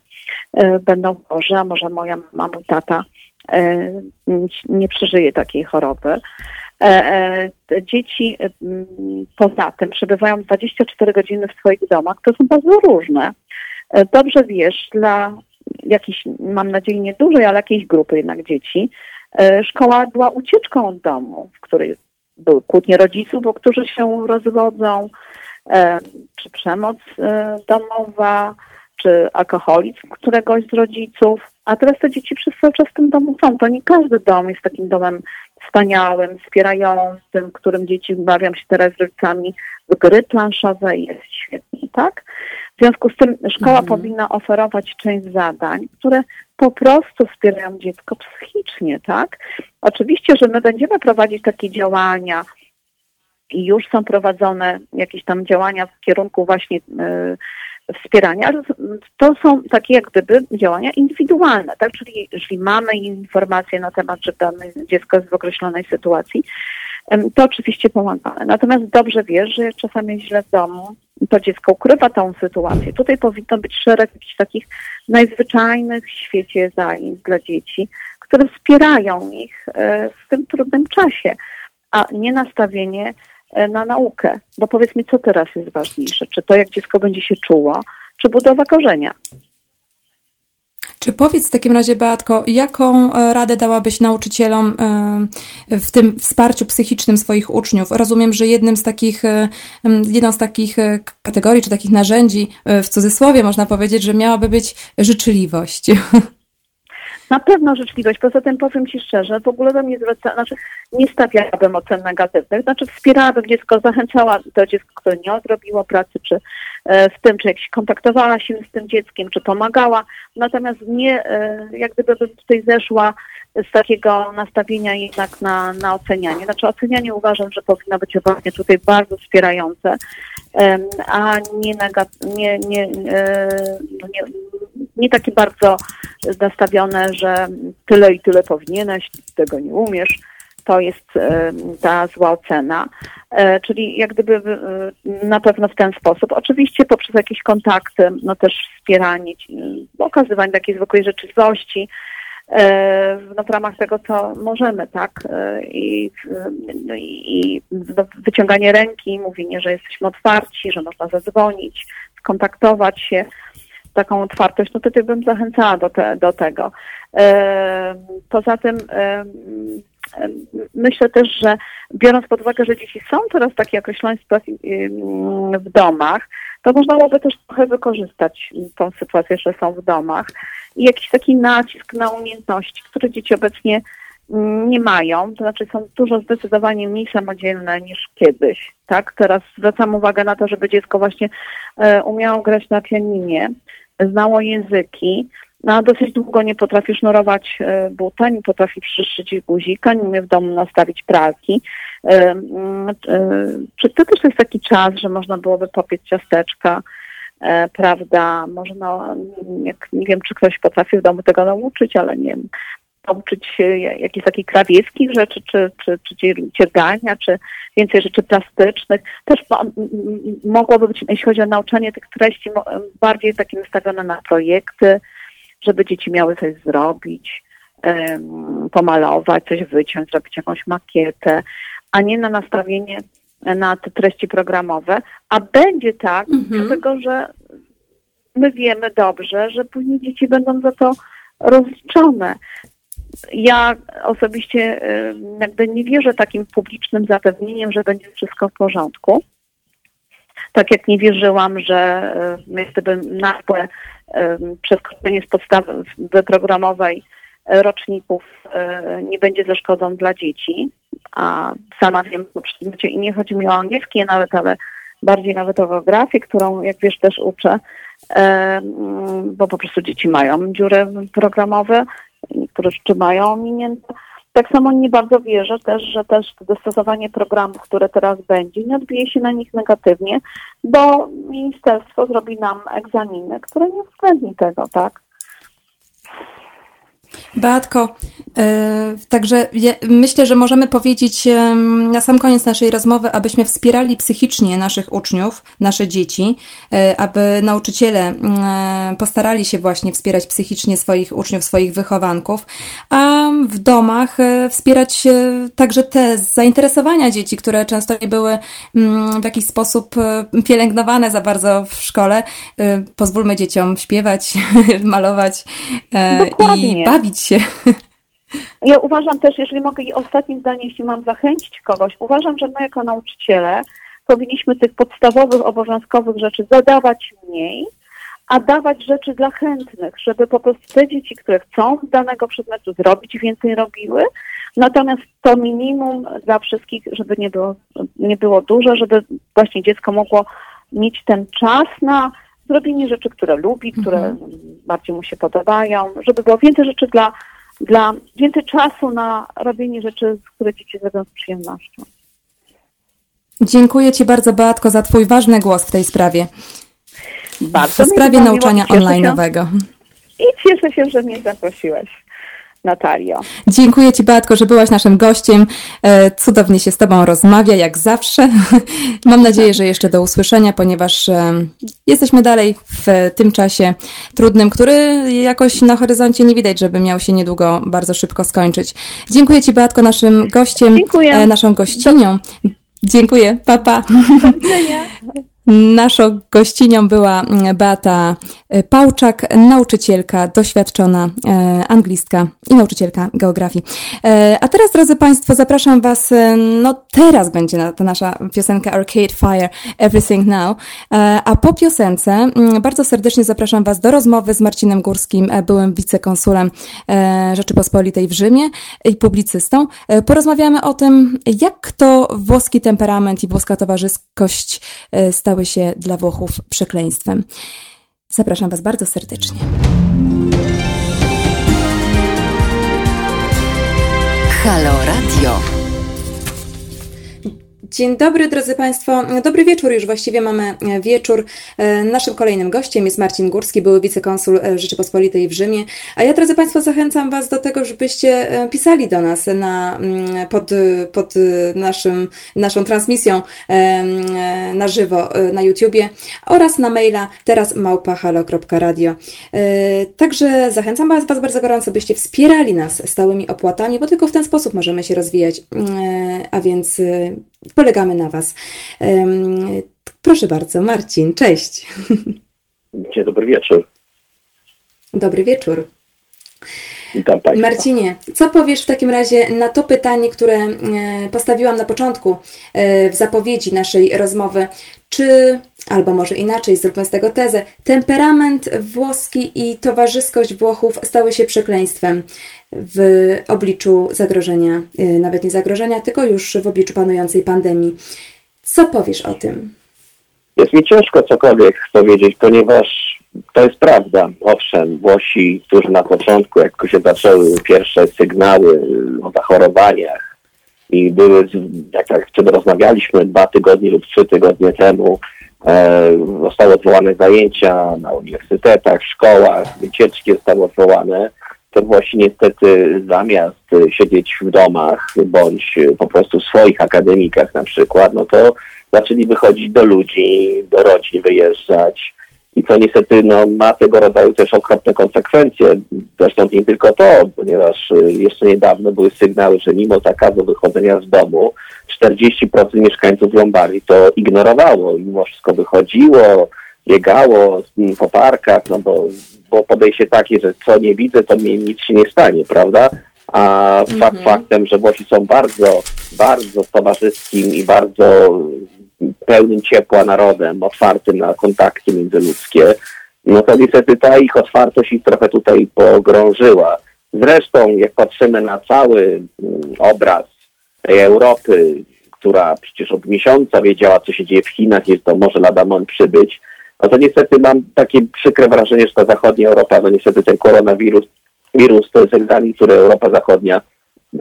e, będą chorzy, a może moja mama, mój tata nie przeżyje takiej choroby. Dzieci poza tym przebywają 24 godziny w swoich domach, to są bardzo różne. Dobrze wiesz, dla jakiejś, mam nadzieję, niedużej, ale jakiejś grupy jednak dzieci, szkoła była ucieczką od domu, w której były kłótnie rodziców, bo którzy się rozwodzą, e, czy przemoc e, domowa, czy alkoholizm któregoś z rodziców. A teraz te dzieci przez cały czas w tym domu są. To nie każdy dom jest takim domem wspaniałym, wspierającym, w którym dzieci bawią się teraz z rodzicami w gry planszowe jest tak? W związku z tym szkoła mhm. powinna oferować część zadań, które po prostu wspierają dziecko psychicznie, tak? Oczywiście, że my będziemy prowadzić takie działania i już są prowadzone jakieś tam działania w kierunku właśnie y, wspierania, ale to są takie jak gdyby działania indywidualne, tak? Czyli jeśli mamy informacje na temat, że dane dziecko jest w określonej sytuacji, to oczywiście pomagamy. Natomiast dobrze wiesz, że czasami źle w domu, to dziecko ukrywa tą sytuację. Tutaj powinno być szereg jakichś takich najzwyczajnych w świecie zajęć dla dzieci, które wspierają ich e, w tym trudnym czasie, a nie nastawienie e, na naukę. Bo powiedz mi, co teraz jest ważniejsze? Czy to, jak dziecko będzie się czuło, czy budowa korzenia? Czy powiedz w takim razie, Beatko, jaką e, radę dałabyś nauczycielom e, w tym wsparciu psychicznym swoich uczniów? Rozumiem, że jednym z takich, e, jedną z takich kategorii, czy takich narzędzi, w cudzysłowie można powiedzieć, że miałaby być życzliwość. Na pewno życzliwość. Poza tym powiem Ci szczerze, w ogóle bym nie zwraca, znaczy nie stawiałabym ocen negatywnych, znaczy wspierałabym dziecko, zachęcała to dziecko, które nie odrobiło pracy, czy e, w tym, czy jak kontaktowała się z tym dzieckiem, czy pomagała, natomiast nie, e, jak gdyby bym tutaj zeszła z takiego nastawienia jednak na, na ocenianie. Znaczy ocenianie uważam, że powinno być właśnie tutaj bardzo wspierające, a nie, negat- nie, nie, e, no nie, nie takie bardzo nastawione, że tyle i tyle powinieneś, tego nie umiesz. To jest ta zła ocena. E, czyli jak gdyby e, na pewno w ten sposób. Oczywiście poprzez jakieś kontakty, no też wspieranie, okazywanie takiej zwykłej rzeczywistości, e, no w ramach tego, co możemy, tak? I, no i no wyciąganie ręki, mówienie, że jesteśmy otwarci, że można zadzwonić, skontaktować się taką otwartość, no to bym zachęcała do, te, do tego. Poza tym myślę też, że biorąc pod uwagę, że dzieci są teraz w takiej określonej sytuacji w domach, to można byłoby też trochę wykorzystać tą sytuację, że są w domach i jakiś taki nacisk na umiejętności, które dzieci obecnie nie mają, to znaczy są dużo zdecydowanie mniej samodzielne niż kiedyś, tak? Teraz zwracam uwagę na to, żeby dziecko właśnie e, umiało grać na pianinie, znało języki, no, dosyć długo nie potrafi sznurować e, buta, nie potrafi przyszyć guzika, nie umie w domu nastawić pralki. E, mm, e, czy to też jest taki czas, że można byłoby popiec ciasteczka, prawda? Można, jak, nie wiem, czy ktoś potrafi w domu tego nauczyć, ale nie wiem, nauczyć się jakichś takich krawieckich rzeczy, czy, czy, czy ciergania, czy więcej rzeczy plastycznych. Też mogłoby być, jeśli chodzi o nauczanie tych treści, bardziej takie nastawione na projekty, żeby dzieci miały coś zrobić, pomalować, coś wyciąć, zrobić jakąś makietę, a nie na nastawienie na te treści programowe. A będzie tak, mhm. dlatego że my wiemy dobrze, że później dzieci będą za to rozliczone. Ja osobiście jakby nie wierzę takim publicznym zapewnieniem, że będzie wszystko w porządku. Tak jak nie wierzyłam, że jest gdyby nagłe z podstawy programowej roczników nie będzie ze szkodą dla dzieci, a sama wiem i nie chodzi mi o angielski nawet, ale bardziej nawet o geografię, którą jak wiesz też uczę, bo po prostu dzieci mają dziury programowe, niektóre rzeczy mają ominięte. Tak samo nie bardzo wierzę też, że też dostosowanie programów, które teraz będzie, nie odbije się na nich negatywnie, bo ministerstwo zrobi nam egzaminy, które nie uwzględni tego, tak? Beatko, e, także myślę, że możemy powiedzieć na sam koniec naszej rozmowy, abyśmy wspierali psychicznie naszych uczniów, nasze dzieci, e, aby nauczyciele postarali się właśnie wspierać psychicznie swoich uczniów, swoich wychowanków, a w domach e, wspierać także te zainteresowania dzieci, które często nie były w jakiś sposób pielęgnowane za bardzo w szkole. Pozwólmy dzieciom śpiewać, malować Dokładnie. i bawić się. Ja uważam też, jeżeli mogę i ostatnie zdanie, jeśli mam zachęcić kogoś, uważam, że my jako nauczyciele powinniśmy tych podstawowych, obowiązkowych rzeczy zadawać mniej, a dawać rzeczy dla chętnych, żeby po prostu te dzieci, które chcą z danego przedmiotu zrobić, więcej robiły. Natomiast to minimum dla wszystkich, żeby nie było, nie było duże, żeby właśnie dziecko mogło mieć ten czas na zrobienie rzeczy, które lubi, które mhm. bardziej mu się podobają, żeby było więcej rzeczy dla, dla więcej czasu na robienie rzeczy, które dzieci zrobią z przyjemnością. Dziękuję Ci bardzo, Beatko, za Twój ważny głos w tej sprawie. Bardzo w sprawie nauczania online'owego. I cieszę się, że mnie zaprosiłeś. Natalio. Dziękuję Ci, Beatko, że byłaś naszym gościem. E, cudownie się z Tobą rozmawia, jak zawsze. Mam nadzieję, że jeszcze do usłyszenia, ponieważ e, jesteśmy dalej w tym czasie trudnym, który jakoś na horyzoncie nie widać, żeby miał się niedługo bardzo szybko skończyć. Dziękuję Ci, Beatko, naszym gościem, Dziękuję. E, naszą gościnią. Dziękuję, papa. Pa. Naszą gościnią była mm, Beata y, Pałczak, nauczycielka, doświadczona e, anglistka i nauczycielka geografii. E, a teraz, drodzy Państwo, zapraszam Was, e, no teraz będzie ta nasza piosenka Arcade Fire, Everything Now, a po piosence mm, bardzo serdecznie zapraszam Was do rozmowy z Marcinem Górskim, byłym wicekonsulem Rzeczypospolitej w Rzymie i publicystą. Porozmawiamy o tym, jak to włoski temperament i włoska towarzyskość stały stały się dla Włochów przekleństwem. Zapraszam Was bardzo serdecznie. Halo Radio. Dzień dobry, drodzy Państwo. Dobry wieczór, już właściwie mamy e, wieczór. E, naszym kolejnym gościem jest Marcin Górski, były wicekonsul e, Rzeczypospolitej w Rzymie. A ja, drodzy Państwo, zachęcam Was do tego, żebyście pisali do nas na, mm, pod, pod naszym, naszą transmisją na żywo na YouTubie oraz na maila teraz małpahalo.radio. Także zachęcam Was, Was bardzo gorąco, byście wspierali nas stałymi opłatami, bo tylko w ten sposób możemy się rozwijać. A więc polegamy na Was. Proszę bardzo, Marcin, cześć. Dzień dobry wieczór. Dobry wieczór. Witam Państwa. Marcinie, co powiesz w takim razie na to pytanie, które e, postawiłam na początku e, w zapowiedzi naszej rozmowy? Czy, albo może inaczej, zróbmy z tego tezę, temperament włoski i towarzyskość Włochów stały się przekleństwem w obliczu zagrożenia, y, nawet nie zagrożenia, tylko już w obliczu panującej pandemii. Co powiesz o tym? Jest mi ciężko cokolwiek powiedzieć, ponieważ to jest prawda. Owszem, Włosi, którzy na początku, jak się zaczęły pierwsze sygnały o zachorowaniach i były, jak, jak wtedy rozmawialiśmy dwa tygodnie lub trzy tygodnie temu, zostały odwołane zajęcia na uniwersytetach, szkołach, wycieczki zostały odwołane. To Włosi niestety zamiast siedzieć w domach bądź po prostu w swoich akademikach na przykład, no to zaczęli wychodzić do ludzi, do rodzin wyjeżdżać i to niestety no, ma tego rodzaju też okropne konsekwencje. Zresztą nie tylko to, ponieważ jeszcze niedawno były sygnały, że mimo zakazu wychodzenia z domu 40% mieszkańców Lombardii to ignorowało. Mimo wszystko wychodziło, biegało po parkach, no bo bo podejście takie, że co nie widzę, to mi nic się nie stanie, prawda? A mhm. fakt faktem, że Włosi są bardzo, bardzo towarzyskim i bardzo pełnym ciepła narodem, otwartym na kontakty międzyludzkie, no to niestety ta ich otwartość ich trochę tutaj pogrążyła. Zresztą, jak patrzymy na cały mm, obraz tej Europy, która przecież od miesiąca wiedziała, co się dzieje w Chinach, jest to może lada moment przybyć, no to niestety mam takie przykre wrażenie, że ta zachodnia Europa, no niestety ten koronawirus, wirus to jest egzamin, który Europa Zachodnia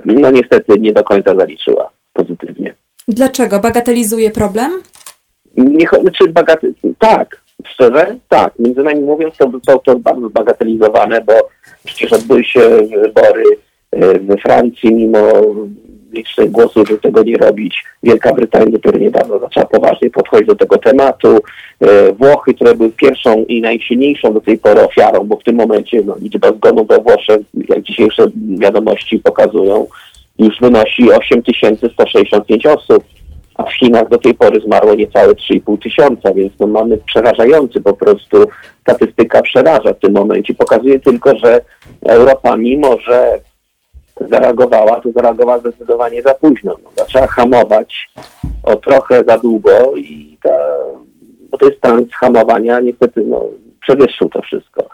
no niestety nie do końca zaliczyła pozytywnie. Dlaczego? Bagatelizuje problem? Nie, czy bagatel... Tak, szczerze, tak. Między nami mówiąc, to zostało to bardzo bagatelizowane, bo przecież odbyły się wybory we Francji, mimo licznych głosów, żeby tego nie robić. Wielka Brytania dopiero niedawno zaczęła poważnie podchodzić do tego tematu. E, Włochy, które były pierwszą i najsilniejszą do tej pory ofiarą, bo w tym momencie no, liczba zgonów we Włoszech, jak dzisiejsze wiadomości pokazują, już wynosi 8165 osób, a w Chinach do tej pory zmarło niecałe 3,5 tysiąca, więc no, mamy przerażający po prostu, statystyka przeraża w tym momencie. Pokazuje tylko, że Europa, mimo że zareagowała, to zareagowała zdecydowanie za późno. No, zaczęła hamować o trochę za długo i ta, bo to jest stan hamowania niestety no, przewyższył to wszystko.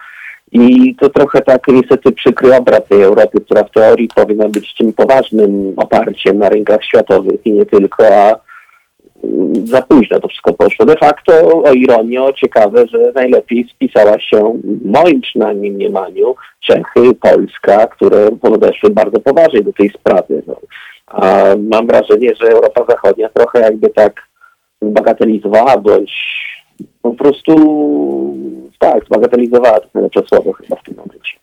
I to trochę tak niestety przykry obraz tej Europy, która w teorii powinna być tym poważnym oparciem na rynkach światowych i nie tylko, a mm, za późno to wszystko poszło. De facto, o ironię, ciekawe, że najlepiej spisała się, moim przynajmniej mniemaniu, Czechy, Polska, które podeszły bardzo poważnie do tej sprawy. No. A mam wrażenie, że Europa Zachodnia trochę jakby tak bagatelizowała, bądź po prostu tak, zbagatelizowała to najlepsze słowo chyba w tym momencie.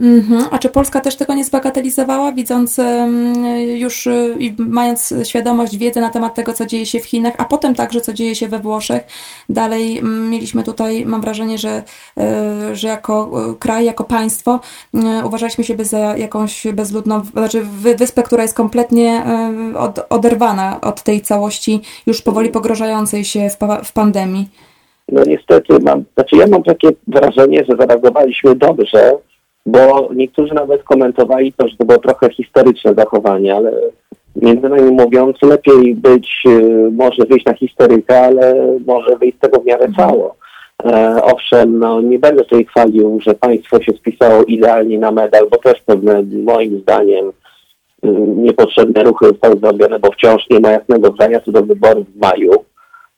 Mhm. A czy Polska też tego nie zbagatelizowała, widząc już y, i mając świadomość, wiedzę na temat tego, co dzieje się w Chinach, a potem także, co dzieje się we Włoszech? Dalej mieliśmy tutaj, mam wrażenie, że, y, że jako y, kraj, jako państwo uważaliśmy siebie za jakąś bezludną, znaczy wyspę, która jest kompletnie od, oderwana od tej całości już powoli pogrożającej się w, w pandemii. No niestety mam, znaczy ja mam takie wrażenie, że zareagowaliśmy dobrze, bo niektórzy nawet komentowali to, że to było trochę historyczne zachowanie, ale między nami mówiąc, lepiej być, y, może wyjść na historyka, ale może wyjść z tego w miarę cało. E, owszem, no, nie będę tutaj chwalił, że państwo się spisało idealnie na medal, bo też pewne, moim zdaniem, y, niepotrzebne ruchy zostały zrobione, bo wciąż nie ma jasnego zdania co do wyborów w maju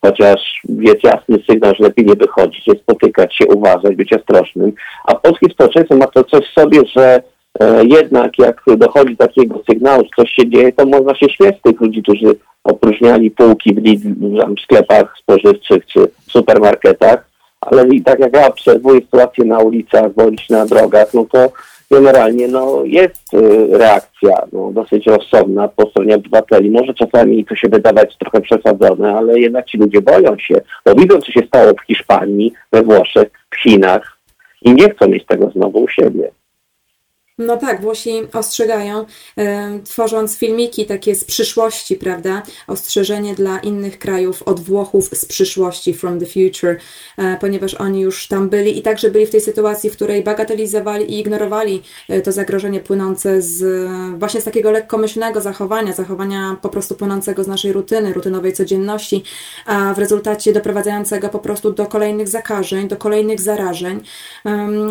chociaż jest jasny sygnał, że lepiej nie wychodzić, nie spotykać się, uważać, być ostrożnym. A polskie społeczeństwo ma to coś w sobie, że e, jednak jak dochodzi do takiego sygnału, że coś się dzieje, to można się śmiać z tych ludzi, którzy opróżniali półki w, w sklepach spożywczych czy w supermarketach, ale i tak jak ja obserwuję sytuację na ulicach bądź na drogach, no to generalnie no, jest y, reakcja no, dosyć rozsądna po stronie obywateli. Może czasami to się wydawać trochę przesadzone, ale jednak ci ludzie boją się, bo widzą, co się stało w Hiszpanii, we Włoszech, w Chinach i nie chcą mieć tego znowu u siebie. No tak, Włosi ostrzegają, tworząc filmiki takie z przyszłości, prawda? Ostrzeżenie dla innych krajów od Włochów z przyszłości, from the future, e, ponieważ oni już tam byli i także byli w tej sytuacji, w której bagatelizowali i ignorowali e, to zagrożenie płynące z właśnie z takiego lekkomyślnego zachowania, zachowania po prostu płynącego z naszej rutyny, rutynowej codzienności, a w rezultacie doprowadzającego po prostu do kolejnych zakażeń, do kolejnych zarażeń.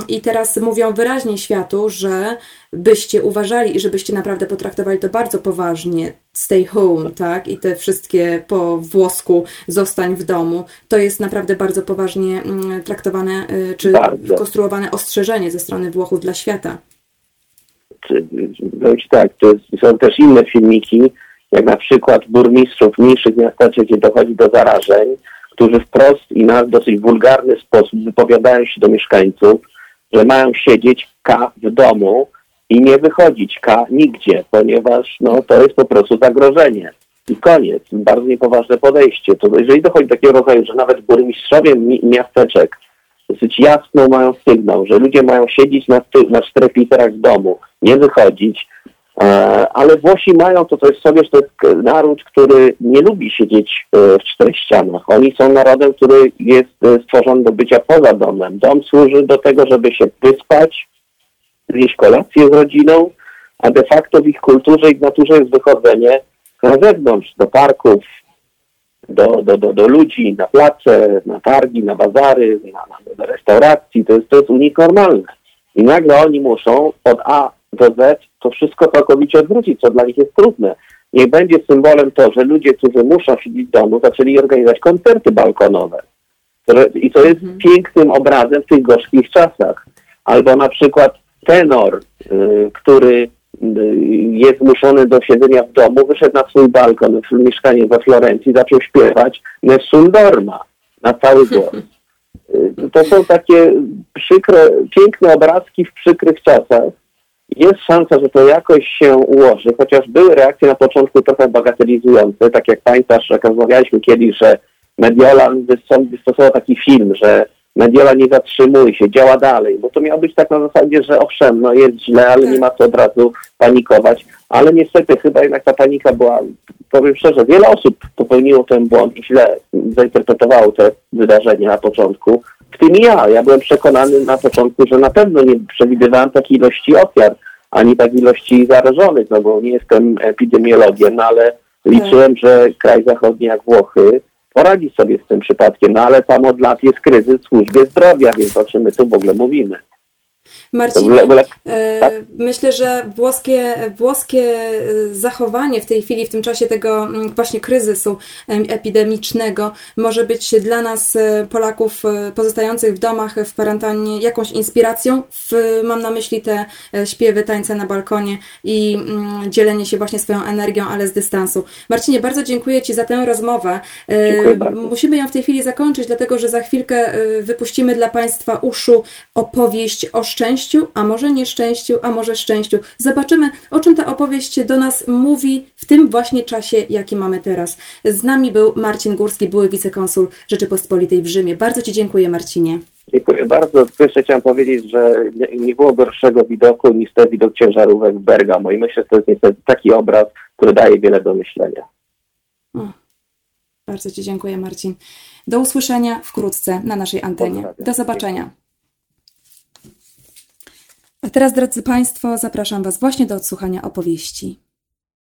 I teraz mówią wyraźnie światu, że byście uważali i żebyście naprawdę potraktowali to bardzo poważnie, stay home, tak, i te wszystkie po włosku zostań w domu, to jest naprawdę bardzo poważnie mm, traktowane, y, czy bardzo. konstruowane ostrzeżenie ze strony Włochów dla świata. Powiem tak, to jest, są też inne filmiki, jak na przykład burmistrzów mniejszych miasteczek, gdzie dochodzi do zarażeń, którzy wprost i na dosyć wulgarny sposób wypowiadają się do mieszkańców, że mają siedzieć K w domu i nie wychodzić K nigdzie, ponieważ no, to jest po prostu zagrożenie. I koniec. Bardzo niepoważne podejście. To jeżeli dochodzi do takiego rodzaju, że nawet burmistrzowie mi miasteczek dosyć jasno mają sygnał, że ludzie mają siedzieć na, na czterech literach w domu, nie wychodzić, ale Włosi mają to coś w sobie, że to jest naród, który nie lubi siedzieć e, w czterech ścianach. Oni są narodem, który jest e, stworzony do bycia poza domem. Dom służy do tego, żeby się wyspać, zjeść kolację z rodziną, a de facto w ich kulturze i w naturze jest wychodzenie na zewnątrz, do parków, do, do, do, do ludzi, na place, na targi, na bazary, na, na, do restauracji. To jest, to jest u nich normalne. I nagle oni muszą od A do Z to wszystko całkowicie odwrócić, co dla nich jest trudne. Niech będzie symbolem to, że ludzie, którzy muszą siedzieć w domu, zaczęli organizować koncerty balkonowe. I to jest mhm. pięknym obrazem w tych gorzkich czasach. Albo na przykład tenor, y, który jest zmuszony do siedzenia w domu, wyszedł na swój balkon w mieszkanie we Florencji, zaczął śpiewać Nessun Dorma na cały głos. To są takie przykre, piękne obrazki w przykrych czasach. Jest szansa, że to jakoś się ułoży, chociaż były reakcje na początku trochę bagatelizujące, tak jak pamiętasz, jak rozmawialiśmy kiedyś, że Mediolan wystosował taki film, że Mediolan nie zatrzymuje się, działa dalej, bo to miało być tak na zasadzie, że owszem, no jest źle, ale nie ma co od razu panikować, ale niestety chyba jednak ta panika była, powiem szczerze, wiele osób popełniło ten błąd i źle zainterpretowało te wydarzenia na początku, w tym ja. Ja byłem przekonany na początku, że na pewno nie przewidywałem takiej ilości ofiar, ani takiej ilości zarażonych, no bo nie jestem epidemiologiem, no ale liczyłem, że kraj zachodni jak Włochy poradzi sobie z tym przypadkiem, no ale tam od lat jest kryzys w służbie zdrowia, więc o czym my tu w ogóle mówimy. Marcin, e, tak? myślę, że włoskie, włoskie e, zachowanie w tej chwili, w tym czasie tego mm, właśnie kryzysu epidemicznego, może być dla nas, e, Polaków pozostających w domach, w kwarantannie, jakąś inspiracją. W, mam na myśli te śpiewy, tańce na balkonie i mm, dzielenie się właśnie swoją energią, ale z dystansu. Marcinie, bardzo dziękuję Ci za tę rozmowę. Musimy ją w tej chwili zakończyć, dlatego że za chwilkę wypuścimy dla Państwa uszu opowieść o szczęściu, a może nieszczęściu, a może szczęściu. Zobaczymy, o czym ta opowieść do nas mówi w tym właśnie czasie, jaki mamy teraz. Z nami był Marcin Górski, były wicekonsul Rzeczypospolitej w Rzymie. Bardzo Ci dziękuję, Marcinie. Dziękuję bardzo. Jeszcze chciałem powiedzieć, że nie było gorszego widoku niż ten widok ciężarówek w Bergamo i myślę, że to jest niestety taki obraz, który daje wiele do myślenia. O, bardzo Ci dziękuję, Marcin. Do usłyszenia wkrótce na naszej antenie. Do zobaczenia. A teraz, drodzy Państwo, zapraszam Was właśnie do odsłuchania opowieści.